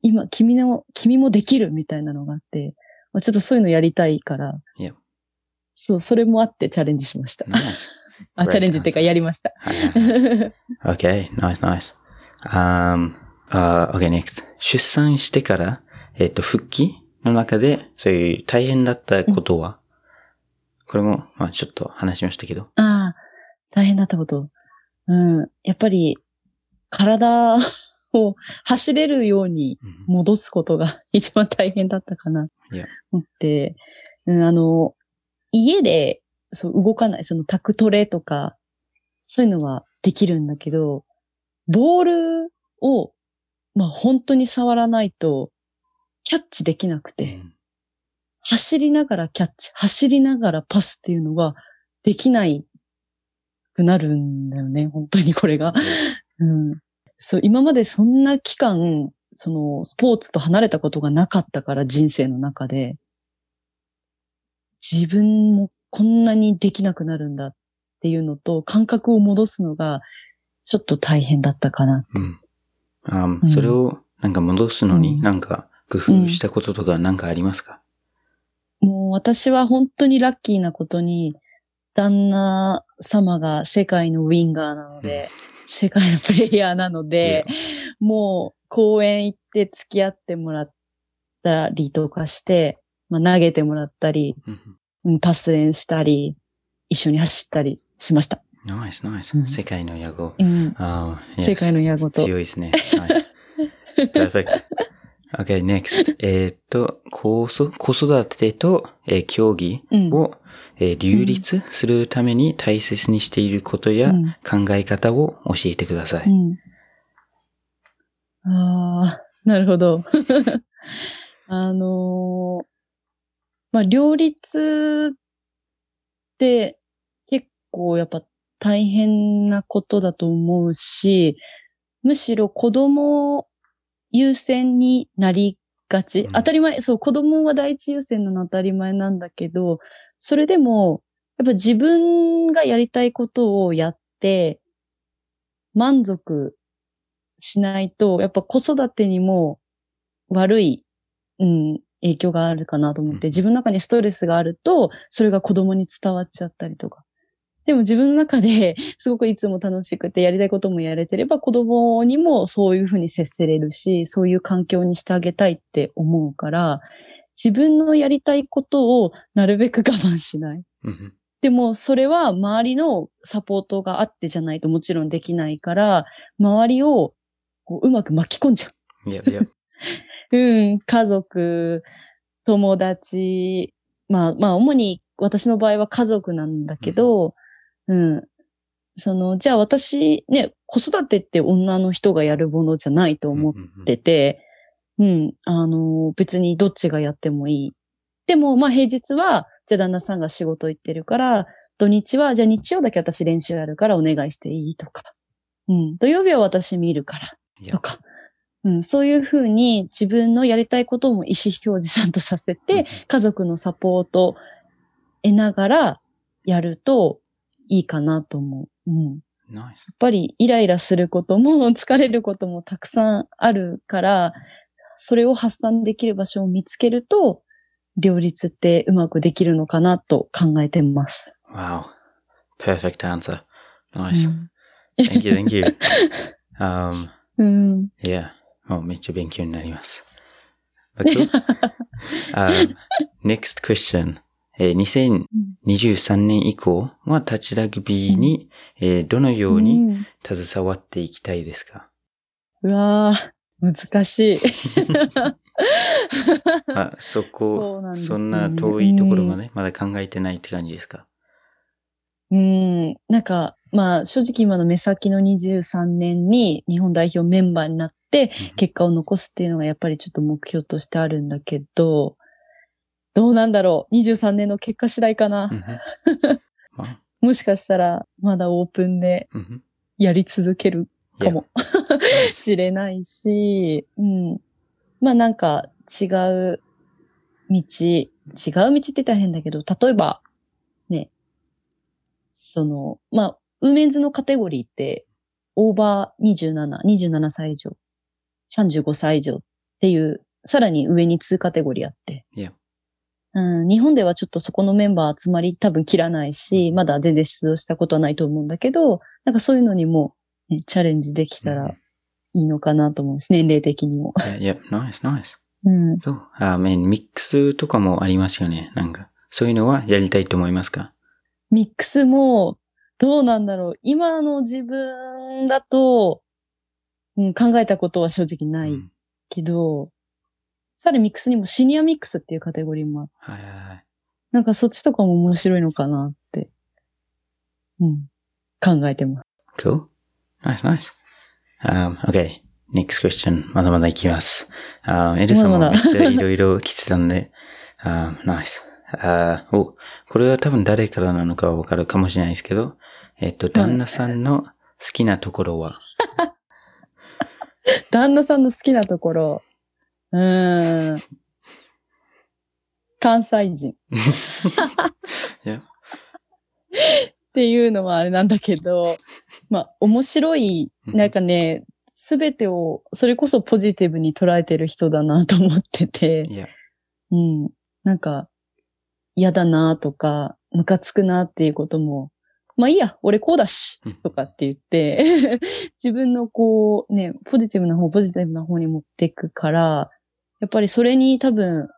今、君の、君もできるみたいなのがあって、まあ、ちょっとそういうのやりたいから.そう、それもあってチャレンジしました。あ、チャレンジっていうか.やりました。Okay, nice, nice. Um, uh, okay, next. 出産してから、えっ、と、復帰の中で、そういう大変だったことは、これも、まあちょっと話しましたけど。ああ、大変だったこと。うん。やっぱり、体を走れるようにうん戻すことが 一番大変だったかな。思って、うん、あの、家で、そう、動かない、そのタクトレとか、そういうのはできるんだけど、ボールを、まあ本当に触らないと、キャッチできなくて、走りながらキャッチ、走りながらパスっていうのができないくなるんだよね、本当にこれが。うん。そう、今までそんな期間、その、スポーツと離れたことがなかったから、人生の中で。自分もこんなにできなくなるんだっていうのと、感覚を戻すのが、ちょっと大変だったかな。うん。あうん。それをなんか戻すのに、うん。なんか工夫したこととかなんかありますか、もう私は本当にラッキーなことに、旦那様が世界のウィンガーなので、世界のプレイヤーなので、もう公園行って付き合ってもらったりとかして、まあ、投げてもらったり、うんうんパス練したり、一緒に走ったりしました。ナイスナイスうん。世界の野号。うん、ああ、世界の野語と。強いですね。Nice. Perfect. Okay, next. えーっと、子育子育てと、えー競技うんを、えー両立するために大切にしていることやうん考え方を教えてください。うん。ああ、なるほど。あのーまあ、両立って結構やっぱ大変なことだと思うし、むしろ子供優先になりがち。うん。当たり前、そう、子供は第一優先なの当たり前なんだけど、それでも、やっぱ自分がやりたいことをやって、満足しないと、やっぱ子育てにも悪い、うん、影響があるかなと思って、うん自分の中にストレスがあると、それが子供に伝わっちゃったりとか。でも自分の中で すごくいつも楽しくてやりたいこともやれてれば子供にもそういうふうに接せれるし、そういう環境にしてあげたいって思うから、自分のやりたいことをなるべく我慢しない。うんでも、それは周りのサポートがあってじゃないともちろんできないから、周りをこううまく巻き込んじゃうん。いやいや。う。うん、家族、友達、まあまあ、主に私の場合は家族なんだけど、うん。その、じゃあ私、ね、子育てって女の人がやるものじゃないと思っうんうんてて、うん、あの、別にどっちがやってもいい。でも、まあ平日は、じゃあ旦那さんが仕事行ってるから、土日は、じゃあ日曜だけ私練習やるからお願いしていいとか。うん、土曜日は私見るからとか。うん、そういうふうに自分のやりたいことも意思表示ちゃんとさせて、家族のサポートを得ながらやるといいかなと思う。うん。やっ。ぱりイライラすることも 疲れることもたくさんあるから、それを発散できる場所を見つけると、両立ってうまくできるのかなと考えてます。Wow. Perfect answer. Nice. うん Thank you, thank you. Um, うん。yeah. もうめっちゃ勉強になります。Um, next question. えー2023年以降はタッチラグビーに、えーどのようにん携わっていきたいですか、うわぁ、難しい。あ、そこ、そねそんな遠いところまで？まだ考えてないって感じですか？うん。なんか、まあ、正直今の目先の23年に日本代表メンバーになって結果を残すっていうのがやっぱりちょっと目標としてあるんだけど、どうなんだろう ?23 年の結果次第かな、まあ。もしかしたらまだオープンでやり続けるかも.し れないし、うん。まあなんか違う道、違う道って言ったら変だけど、例えば、ね、その、まあ、ウーメンズのカテゴリーって、オーバー27、27歳以上、35歳以上っていう、さらに上に2カテゴリーあって。Yeah. うん、日本ではちょっとそこのメンバー集まり多分切らないし、まだ全然出場したことはないと思うんだけど、なんかそういうのにも、ね、チャレンジできたらいいのかなと思うし、年齢的にも。Yeah, yeah, nice, nice. うん。そう。あ、メンミックスとかもありますよね。なんか、そういうのはやりたいと思いますか？ミックスも、どうなんだろう。今の自分だと、うん、考えたことは正直ないうんけど、さらにミックスにもシニアミックスっていうカテゴリーもあってはいはいはい。なんかそっちとかも面白いのかなって、うん、考えてます。Cool. Nice, nice. Um, okay. Next question. まだまだいきます。Um, エルさんもめっちゃいろいろ来てたんで、um, nice. お、これは多分誰からなのかはわかるかもしれないですけど、えっと、旦那さんの好きなところは、旦那さんの好きなところ、うーん、関西人。いや。っていうのはあれなんだけど、まあ、面白い、うん。なんかね、すべてを、それこそポジティブに捉えてる人だなと思ってて、うん。なんか、嫌だなとか、ムカつくなっていうことも、まあいいや、俺こうだしうん、とかって言って、自分のこう、ね、ポジティブな方、ポジティブな方に持っていくから、やっぱりそれに多分、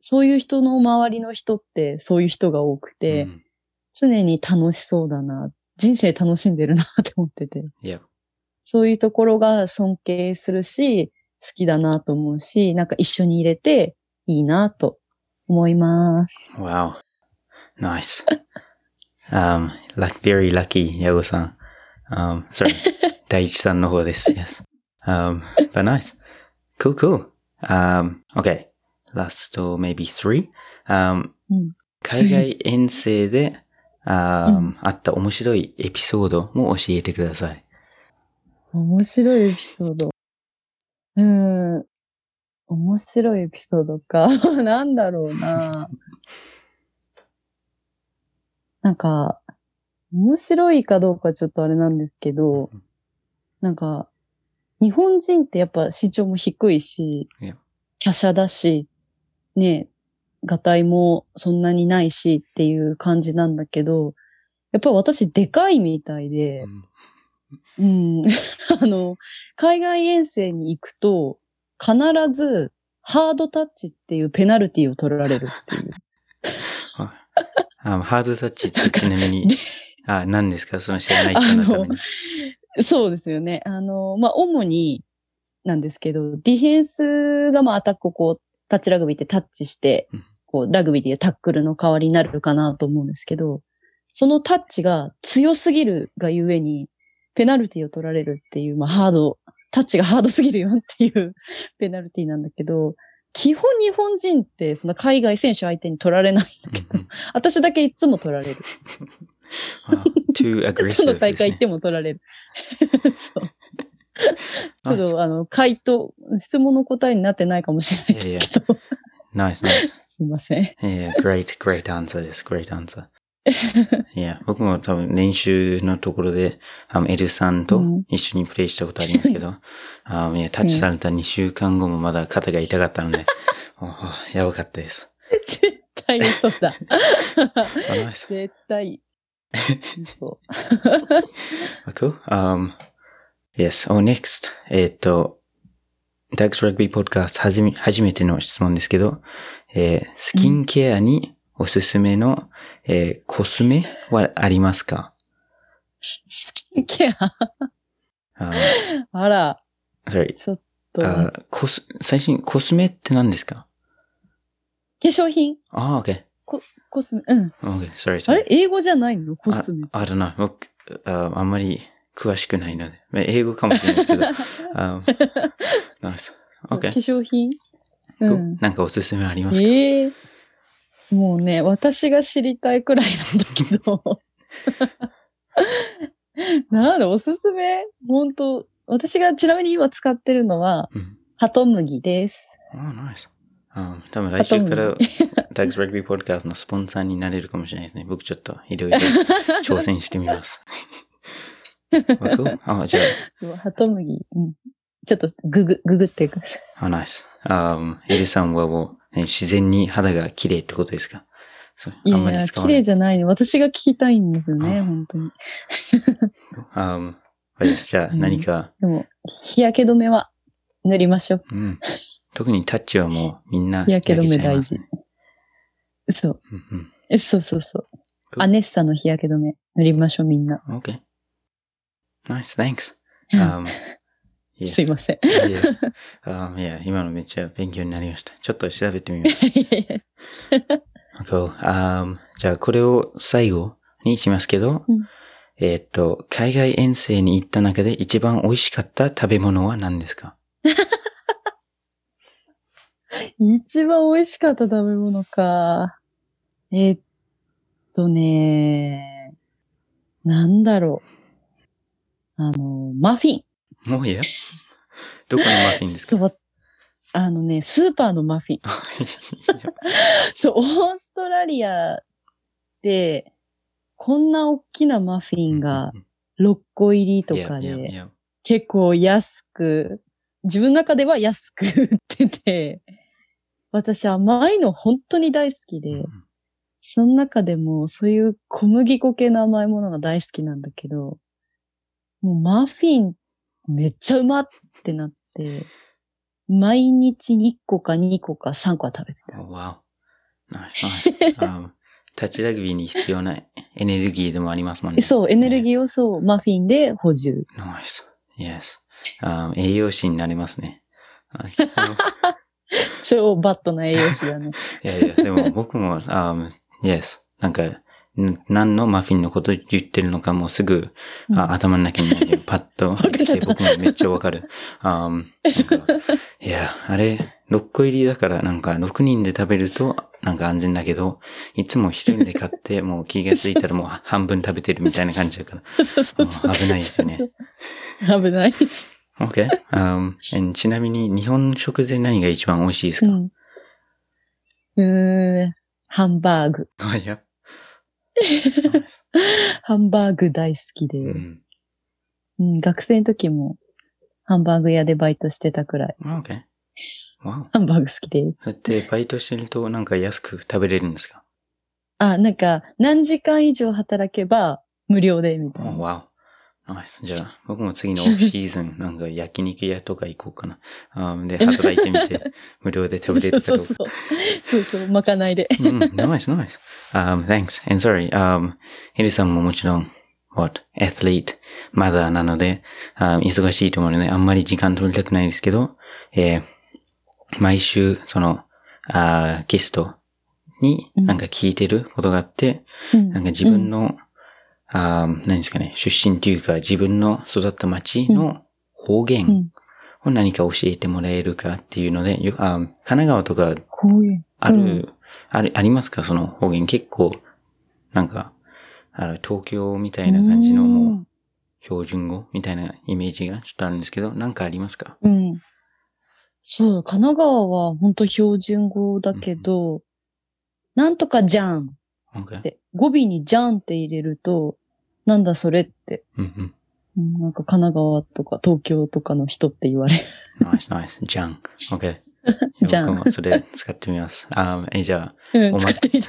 そういう人の周りの人ってそういう人が多くて、うん常に楽しそうだな、人生楽しんでるなって思ってて、そういうところが尊敬するし、好きだなと思うし、なんか一緒に入れていいなと思います。wow. Nice. Um, luck, very lucky, ヤゴさん。Um, sorry. 第一さんの方です。Yes. Um, but nice. Cool, cool. Um, okay. Last or maybe three. Um, うん海外遠征で、um, あった面白いエピソードも教えてください。面白いエピソード。うん。面白いエピソードか。なんだろうな。なんか、面白いかどうかちょっとあれなんですけど、なんか、日本人ってやっぱ身長も低いし華奢だし、ね、ガタイもそんなにないしっていう感じなんだけど、やっぱり私でかいみたいで、うんうん。あの、海外遠征に行くと、必ず、ハードタッチっていうペナルティを取られるっていう。あハードタッチってちなみに、あ、何ですか？その知らない人のために。そうですよね。あの、まあ、主になんですけど、ディフェンスがまあアタックをこう、タッチラグビーってタッチしてうん、こう、ラグビーでいうタックルの代わりになるかなと思うんですけど、そのタッチが強すぎるがゆえに、ペナルティを取られるっていう、まあ、ハード、タッチがハードすぎるよっていう ペナルティなんだけど、基本日本人ってその海外選手相手に取られないんだけど、うんうん私だけいつも取られる。あ too ど aggressive の大会行っても。も取られる。そう。ちょっと、あの、回答、質問の答えになってないかもしれないけど。Nice, nice. すいません。Yeah, great, great answer です。great answer. Yeah, 僕も多分練習のところで、あの、エルさんとうん一緒にプレイしたことありますけど、あいやタッチされた2週間後もまだ肩が痛かったので、おやばかったです。絶対嘘だ。絶対嘘。Cool. Um, yes. Oh, next. えっと、Doug's Rugby Podcast はじめ、初めての質問ですけど、えースキンケアにおすすめの、えーコスメはありますか？スキンケアああら、sorry. ちょっと、あ化コス、最新、コスメって何ですか？粧品ああ、OK。コスメ、うん。OK, sorry, あ sorry. れ？英語じゃないの？コスメ。あ、I don't know. 僕、ああんまり詳しくないので。まあ英語かもしれないですけど。あ nice. 化 OK. 粧品？うん。なんかおすすめありますか？ええもうね、私が知りたいくらいなんだけど。なんだ、おすすめ？本当私がちなみに今使ってるのは、うん。ハトムギです。ああ、ナイス。あ多分来週から、Doug's Rugby Podcast のスポンサーになれるかもしれないですね。僕ちょっといろいろ 挑戦してみます。あ、cool? あ、じゃそう、ハトムギ。うん。ちょっとググ、ググってください。あ、あ、ナイス。あ、エルさんはもう、ね自然に肌が綺麗ってことですか？そういや。綺麗じゃないの。私が聞きたいんですよね、あ本当に。あ、あれです。じゃあうん何か、でも、日焼け止めは塗りましょう。うん。特にタッチはもうみんな日焼け止め焼ちゃいますねそう。うんうんえそうそうそう。アネッサの日焼け止め塗りましょう、みんな。Okay. Nice, thanks. Um, yes. すいません。Um, yeah, 今のめっちゃ勉強になりました。ちょっと調べてみます。cool. Um, じゃあこれを最後にしますけど、うんえーっと、海外遠征に行った中で一番美味しかった食べ物は何ですか？一番美味しかった食べ物か。えーっとね、なんだろう。あの、マフィン。もういいや？どこのマフィンですか？そう。あのね、スーパーのマフィン。そう、オーストラリアで、こんな大きなマフィンが6個入りとかで.結構安く、自分の中では安く売ってて、私甘いの本当に大好きで、うんその中でもそういう小麦粉系の甘いものが大好きなんだけど、もうマフィンめっちゃうまってなって、毎日1個か2個か3個は食べてた。Oh, wow. Nice, nice. um, タッチラグビーに必要なエネルギーでもありますもんね。そう、エネルギーをそう、マフィンで補充。Nice. Yes. Um, 栄養士になれますね。超バットな栄養士だね。いやいや、でも僕も、um, yes. なんか、ん何のマフィンのこと言ってるのかもうすぐ、うんあ頭の中に パッとかっちゃった僕もめっちゃわかる。um, なんかいや、あれ、6個入りだからなんか6人で食べるとなんか安全だけど、いつも1人で買って もう気がついたらもう半分食べてるみたいな感じだから、危ないですよね。危ないです。Okay. Um, ちなみに日本食で何が一番美味しいですか、うん。うーん。ハンバーグ。あ、いや。ハンバーグ大好きで、うん。うん、学生の時もハンバーグ屋でバイトしてたくらい。Okay. Wow. ハンバーグ好きです。そうやってバイトしてるとなんか安く食べれるんですか？あ、なんか、何時間以上働けば無料で、みたいな。Oh, ス。じゃあ、僕も次の オフシーズン、なんか焼肉屋とか行こうかな。um, で、働いてみて、無料で食べれるかどうか。そうそうそう。そうそう、まかないで。うん、nice, nice. Um, thanks. And sorry, um, ヒルさんももちろん、what, athlete, mother なので、um, 忙しいと思うので、あんまり時間取りたくないですけど、えー毎週、その、あーゲストにうんなんか聞いてることがあって、うんなんか自分の、あー何ですかね、出身というか自分の育った町の方う言ん。を何か教えてもらえるかっていうので、よあー神奈川とか。ある、うんある、ありますか？その方言結構、なんか、あの東京みたいな感じのもう標準語みたいなイメージがちょっとあるんですけど、なんかありますか？うん。うん。そう、神奈川は本当標準語だけど、なんとかじゃん ?OK っ。て、語尾にじゃんって入れると、なんだそれって、うんうん。うんなんか神奈川とか東京とかの人って言われる。ナイスナイス。じゃん。OK。じゃん僕もそれ使ってみます。あーえ、じゃうん、おま使ってみて。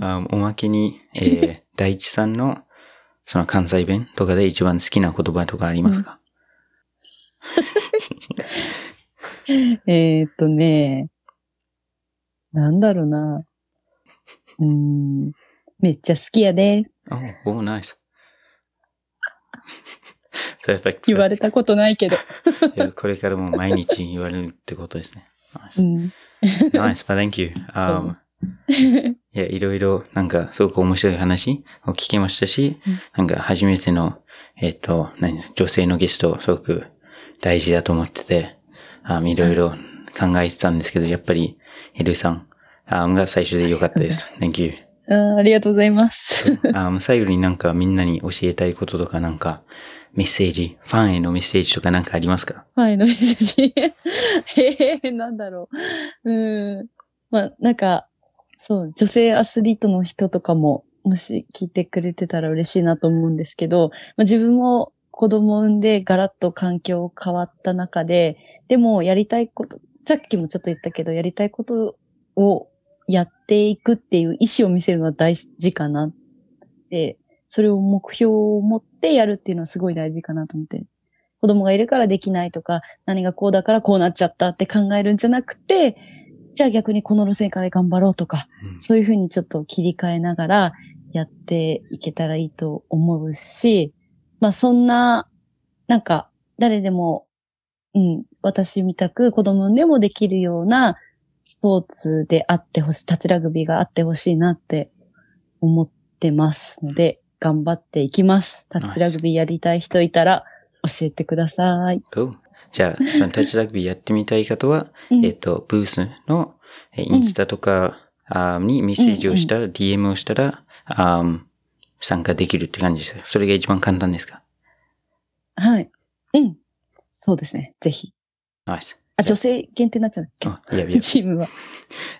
あ、あおまけに、えー、大地さんの、その関西弁とかで一番好きな言葉とかありますか、えーっとね、なんだろうな。うーん、めっちゃ好きやで。おお、ナイス。Perfect. 言われたことないけど。いやこれからも毎日言われるってことですね。ナイス。うん。nice, but thank you. Um, いや、いろいろ、なんか、すごく面白い話を聞きましたし、うんなんか、初めての、えっ、と、何、女性のゲスト、すごく大事だと思ってて、あいろいろ考えてたんですけど、やっぱり、エルさんあが最初で良かったです。Thank you. あーありがとうございます。あ最後になんかみんなに教えたいこととかなんか、メッセージ、ファンへのメッセージとかなんかありますか？はい、のメッセージ？へ え、なんだろう。うん。まあ、なんか、そう、女性アスリートの人とかも、もし聞いてくれてたら嬉しいなと思うんですけど、まあ、自分も子供を産んでガラッと環境変わった中で、でもやりたいこと、さっきもちょっと言ったけど、やりたいことをやっていくっていう意思を見せるのは大事かなって、それを目標を持ってやるっていうのはすごい大事かなと思って。子供がいるからできないとか、何がこうだからこうなっちゃったって考えるんじゃなくて、じゃあ逆にこの路線から頑張ろうとか、うんそういうふうにちょっと切り替えながらやっていけたらいいと思うし、まあそんな、なんか誰でも、うん、私みたく子供でもできるようなスポーツであってほしい、タッチラグビーがあってほしいなって思ってますので、頑張っていきます。タッチラグビーやりたい人いたら教えてください。Cool. じゃあ、そのタッチラグビーやってみたい方は、うんえっと、ブースのえインスタとか、あにメッセージをしたら、DM をしたら、あ参加できるって感じです。それが一番簡単ですか？はい。うん。そうですね。ぜひ。ナイス。あ、女性限定になっちゃういやいや。チームは。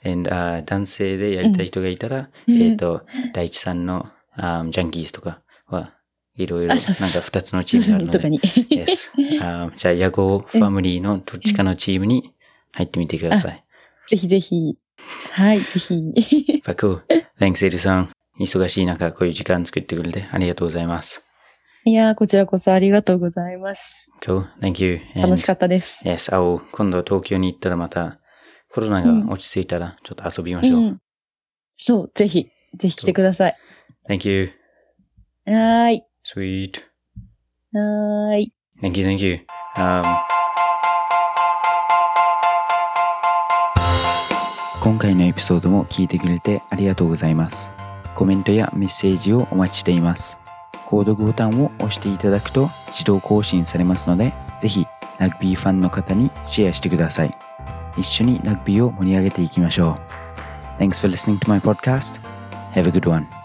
And, あ男性でやりたい人がいたら、うんえっと、大地さんのあジャンキーズとかは、いろいろ、なんか二つのチームがあるので。とかに。yes. あじゃあ、ヤゴファミリーのどっちかのチームに入ってみてください。ぜひぜひ。はい、ぜひ。But cool. Thanks, エルさん。忙しい中、こういう時間作ってくれてありがとうございます。いやー、こちらこそありがとうございます。Cool. Thank you. 楽しかったです。Yes, 青、今度東京に行ったらまた、コロナが落ち着いたら、ちょっと遊びましょう。うん。そう、ぜひ、ぜひ来てください。Thank you. はーい。Sweet. はーい。Thank you, thank you. Um, 今回のエピソードも聞いてくれてありがとうございます。コメントやメッセージをお待ちしています。購読ボタンを押していただくと自動更新されますので、ぜひラグビーファンの方にシェアしてください。一緒にラグビーを盛り上げていきましょう。Thanks for listening to my podcast. Have a good one.